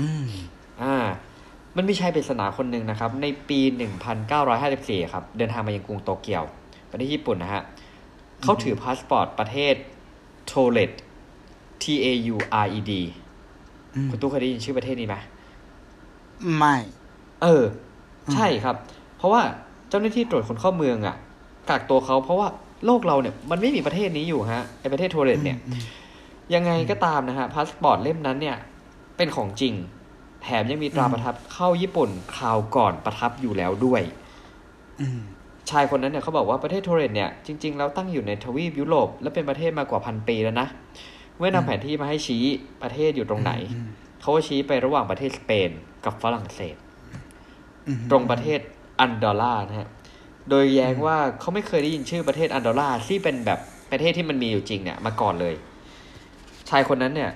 อืมอ่า มันมีชายปริศนาคนหนึ่งนะครับ ในปี1954ครับ เดินทางมายังกรุงโตเกียว ประเทศญี่ปุ่นนะฮะเขาถือพาสปอร์ตประเทศ Taured T A U R E D อืมคุณตู้เคยได้ยินชื่อประเทศนี้ไหมไม่ เออ ใช่ครับ เพราะว่าเจ้าหน้าที่ตรวจคนเข้าเมืองอะกักตัวเขาเพราะว่า โลกเราเนี่ยมันไม่มีประเทศนี้อยู่ฮะไอประเทศ Taured เนี่ยอืมยังไงก็ตามนะฮะพาสปอร์ตเล่มนั้นเนี่ย เป็นของจริง แถมยังมีตราประทับเข้าญี่ปุ่นคราวก่อนประทับอยู่แล้วด้วยอืมชายคนนั้นเนี่ยเขาบอกว่าประเทศ Taured เนี่ยจริงๆแล้วตั้งอยู่ในทวีปยุโรปและเป็นประเทศมากว่าพันปีแล้วนะเมื่อนำแผนที่มาให้ชี้ประเทศอยู่ตรงไหนอืมเขาก็ชี้ไประหว่างประเทศสเปนกับฝรั่งเศสอืมตรงประเทศอันดอร์รานะฮะ โดยแย้งว่าเขาไม่เคยได้ยินชื่อประเทศอันดอร์ราที่เป็นแบบประเทศที่มันมีอยู่จริงเนี่ยมาก่อนเลย ชายคนนั้นเนี่ย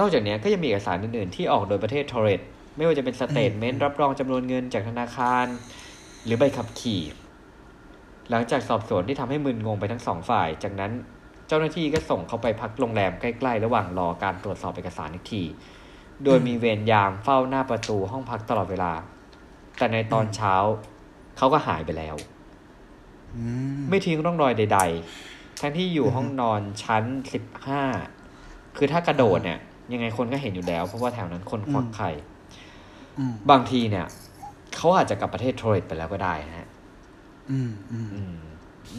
นอกจากเนี้ยก็ยังมีเอกสารอื่นๆที่ออกโดยประเทศ Taured ไม่ว่าจะเป็น statement รับรองจำนวนเงินจากธนาคาร หรือใบขับขี่ หลังจากสอบสวนที่ทำให้มึนงงไปทั้งสองฝ่าย จากนั้นเจ้าหน้าที่ก็ส่งเขาไปพักโรงแรมใกล้ๆ ระหว่างรอการตรวจสอบเอกสารอีกที โดยมีเวรยามเฝ้าหน้าประตูห้องพักตลอดเวลา แต่ในตอนเช้าเขาก็หายไปแล้วอืม ไม่ทิ้งร่องรอยใด ๆ ทั้งที่อยู่ห้องนอนชั้นสิบห้าคือถ้ากระโดดเนี่ย ยังไงคนก็เห็นอยู่แล้ว เพราะว่าแถวนั้นคนควักไข่อืมบางทีเนี่ยเขาอาจจะกลับประเทศโทรเลตไปแล้วก็ได้นะฮะอืมอืมอืม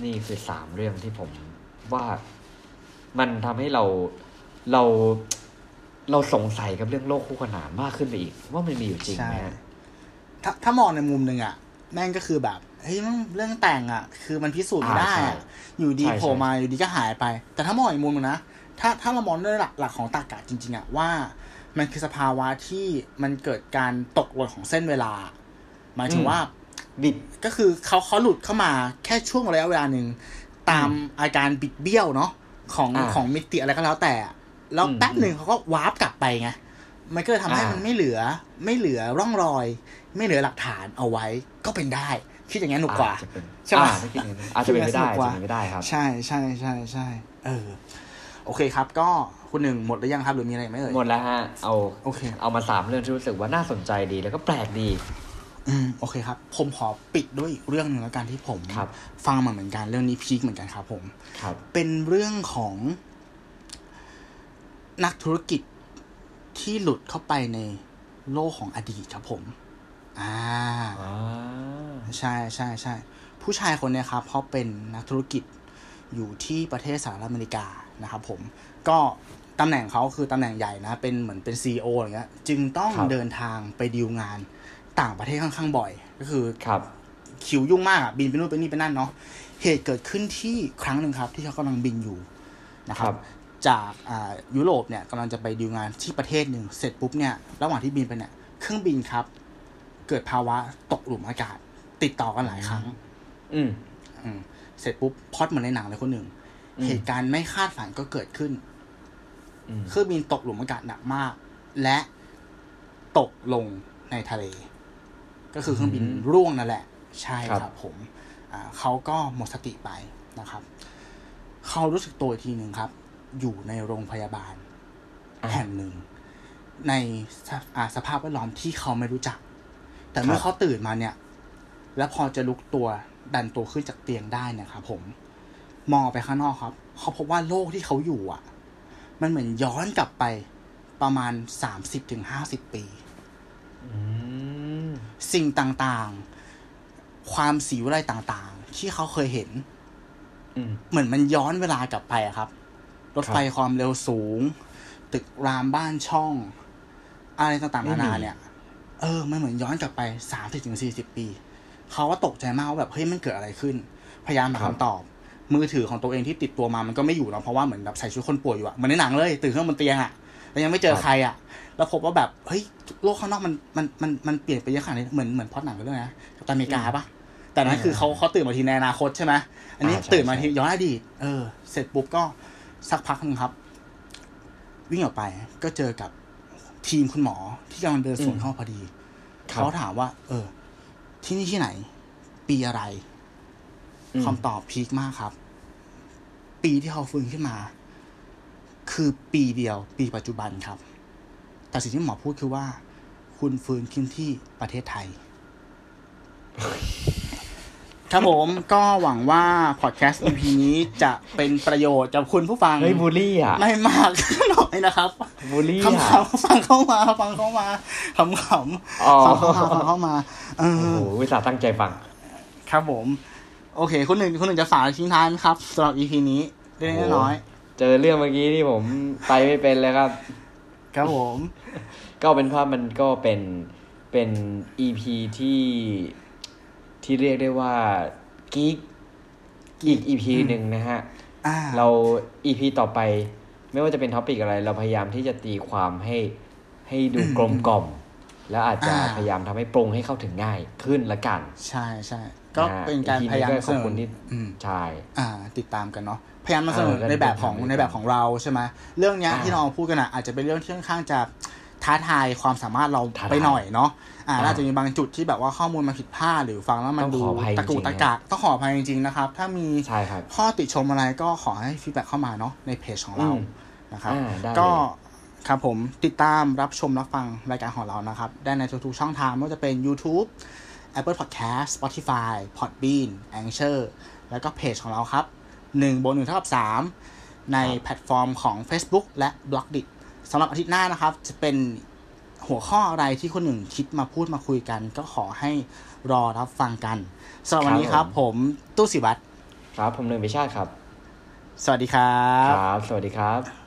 นี่คือสามเรื่องที่ผมว่ามันทำให้เราเราเราสงสัยกับเรื่องโลกคู่ขนานมากขึ้นไปอีก ว่ามันมีอยู่จริงใช่ไหมฮะถ้าถ้ามองในมุมหนึ่งอะ แม่งก็คือแบบเฮ้ยมันเรื่องแต่งอะ คือมันพิสูจน์ไม่ได้อ่าใช่อะอยู่ดีใช่โผล่ใช่มาอยู่ดีก็หายไป แต่ถ้ามองอีกมุมหนึงนะถ้าถ้าเรามองด้วยหลักหลักของตรรกะจริง ๆอะว่า มันคือสภาวะที่มันเกิดการตกหล่นของเส้นเวลาหมายถึงว่าบิดก็คือเขาเขาหลุดเข้ามาแค่ช่วงระยะเวลาหนึ่งตามอาการบิดเบี้ยวเนาะของอ่าของมิติอะไรก็แล้วแต่อะแล้วอืมแป๊บหนึ่งเขาก็วาร์ปกลับไปไงมันก็เลยทำให้อ่ามัมันไม่เหลือ ไม่เหลือร่องรอย ไม่เหลือหลักฐานเอาไว้ ก็เป็นได้ คิดอย่างนั้นหนุกกว่าอาจจะเป็นใช่ปะอ่าถ้าคิดอย่างนั้นอาจจะเป็นไม่ได้คิดอย่างนั้นสนุกกว่าอาจจะเป็นไม่ได้ครับ ใช่ใช่ใช่ใช่เออ โอเคครับ ก็คุณหนึ่งหมดหรือยังครับ หรือมีอะไรอีกไหมเอ่ยหมดแล้วฮะเอาโอเค เอามาสามเรื่องที่รู้สึกว่าน่าสนใจดีแล้วก็แปลกดีอืมโอเคครับ ผมขอปิดด้วยอีกเรื่องหนึ่งแล้วกันที่ผมครับฟังมาเหมือนกันเรื่องนี้พีคเหมือนกันครับ ผมครับ เป็นเรื่องของ นักธุรกิจที่หลุดเข้าไปในโลกของอดีตครับผม อ่าอ่าใช่ใช่ใช่ผู้ชายคนเนี้ยครับเขาเป็นนักธุรกิจอยู่ที่ประเทศสหรัฐอเมริกานะครับผมก็ตำแหน่งเขาคือตำแหน่งใหญ่นะ เป็นเหมือนเป็นซีออย่างเงี้ยจึงต้องครับเดินทางไปดีลงานต่างประเทศค่อนข้างบ่อย ก็คือครับคิวยุ่งมากอะบินไปนู่นไปนี่ไปนั่นเนาะเหตุเกิดขึ้นที่ครั้งหนึ่งครับ ที่เขากำลังบินอยู่นะครัครับบจากอ่ายุโรปเนี่ยกำลังจะไปดีลงานที่ประเทศหนึ่งเสร็จปุ๊บเนี่ยระหว่างที่บินไปเนี่ยเครื่องบินครับ เกิดภาวะตกหลุมอากาศ ติดต่อกันหลายครั้ง อืมอืมเสร็จปุ๊บพล็อดเหมือนในหนังเลยคนหนึ่งอืมเหตุการณ์ไม่คาดฝันก็เกิดขึ้นอืมเครื่องบินตกหลุมอากาศหนักมาก และตกลงในทะเล ก็คือเครื่องบินร่วงนั่นแหละ ใช่ครับผมอ่าเขาก็หมดสติไปนะครับ เขารู้สึกตัวอีกทีหนึ่งครับ อยู่ในโรงพยาบาลอ่าแห่งหนึ่ง ในสภอ่าสภาพแวดล้อมที่เขาไม่รู้จัก แต่เมื่อเขาตื่นมาเนี่ย แล้วพอจะลุกตัวดันตัวขึ้นจากเตียงได้เนะครับผม มองออกไปข้างนอกครับ เขาพบว่าโลกที่เขาอยู่อะ มันเหมือนย้อนกลับไปประมาณสามสิบถึงห้าสิบปีอืมสิ่งต่างๆ ความสีวิไลต่างๆ ที่เขาเคยเห็นอืมเหมือนมันย้อนเวลากลับไปอะครับ รถไฟความเร็วสูง ตึกรามบ้านช่อง อะไรต่างๆนานาเนี่ย เออ มันเหมือนย้อนกลับไปสามสิบถึงสี่สิบปี เขาก็ตกใจมากว่าแบบเฮ้ยมันเกิดอะไรขึ้น พยายามหาครับคำตอบ มือถือของตัวเองที่ติดตัวมามันก็ไม่อยู่เนาะเพราะว่าเหมือนแบบใส่ชุดคนป่วยอยู่อะเหมือนในหนังเลยตื่นขึ้นมาบนเตียงอะแล้วยังไม่เจอใครอะแล้วพบว่าแบบเฮ้ยโลกข้างนอกมันมันมันมันเปลี่ยนไปเยอะขนาดนี้เหมือนเหมือนพล็อดหนังกันด้วยนะกัปตันอเมริกาปะแต่นั้นคือเขาเขาตื่นมาทีในอนาคตใช่ไหมอันนี้อ่าใช่ตื่นมาใช่ทีย้อนอดีตเออ เสร็จปุ๊บก็สักพักหนึงครับ วิ่งออกไปก็เจอกับ ทีมคุณหมอที่กำลังเดินสวนเข้ามาพอดีครับเขาถามว่า เออ ที่นี่ที่ไหน ปีอะไรอืมคำตอบพีคมากครับ ปีที่เขาฟื้นขึ้นมา คือปีเดียว ปีปัจจุบันครับ แต่สิ่งที่หมอพูดคือว่า คุณฟื้นขึ้นที่ประเทศไทย ครับผมก็หวังว่าพอดแคสต์ EP นี้จะเป็นประโยชน์กับคุณผู้ฟัง เฮ้ยบูลลี่อะ ไม่มากหน่อยนะครับบูลลี่คำอะขำฟังเข้ามาฟังเข้ามาขำขำอ๋อฟังเข้ามาฟังเข้ามาเอโอ้อโหวิสาห์ตั้งใจฟัง ครับผม โอเคคุณหนึ่งคุณหนึ่งจะฝากอะไรทิ้งท้ายไหมครับสำหรับ EP นี้เล็กๆน้อย เจอเรื่องเมื่อกี้ที่ผมไปไม่เป็นเลยครับๆครับผม ก็เป็นภาพมันก็เป็นเป็น EP ที่ ที่เรียกได้ว่ากิ๊กอีก EP หนึ่งนะฮะอ่าเรา EP ต่อไปไม่ว่าจะเป็น topic อะไร เราพยายามที่จะตีความให้ให้ดูกลมกล่อม แล้วอาจจะอ่าพยายามทำให้ปรุงให้เข้าถึงง่ายขึ้นละกัน ใช่ใช่ก็เป็นการอีกพทียายามนี้ก็ขอบคุณเสนที่อืมใช่อ่า ติดตามกันเนาะพยายามมาเสนอเออในแบบของก็ในแบบของเราใช่ไหมเรื่องเนี้ยอ่าที่เราพูดกันอะอาจจะเป็นเรื่องที่ค่อนข้างจะท้าทายความสามารถเราท้าทายไปหน่อยเนาะ อ่าอ่าแล้วอาจจะมีบางจุดที่แบบว่าข้อมูลมาผิดพลาดหรือฟังแล้วมันต้องดูขออภัยตะกุจริงๆตะกักต้องขออภัยจริงๆนะครับ ถ้ามีใช่ครับข้อติชมอะไรก็ขอให้ feedback เข้ามาเนาะในเพจของเราอืมนะครับอ่าได้ก็เลยครับผมติดตามรับชมรับฟังรายการของเรานะครับ ได้ในทุกๆช่องทางไม่ว่าจะเป็น YouTube Apple Podcast Spotify Podbean Anchor แล้วก็เพจของเราครับ1บน1เท่ากับ 3 ในแพลตฟอร์มของ Facebook และ b l o g d i t สำหรับอาทิตย์หน้านะครับ จะเป็น หัวข้ออะไรที่คนหนึ่งคิดมาพูดมาคุยกัน ก็ขอให้รอรับฟังกันสำหรับวันนี้ครับ ผมตู้สิวัตรครับ ผมหนึ่งพิชาติครับ สวัสดีครับ ครับ สวัสดีครับ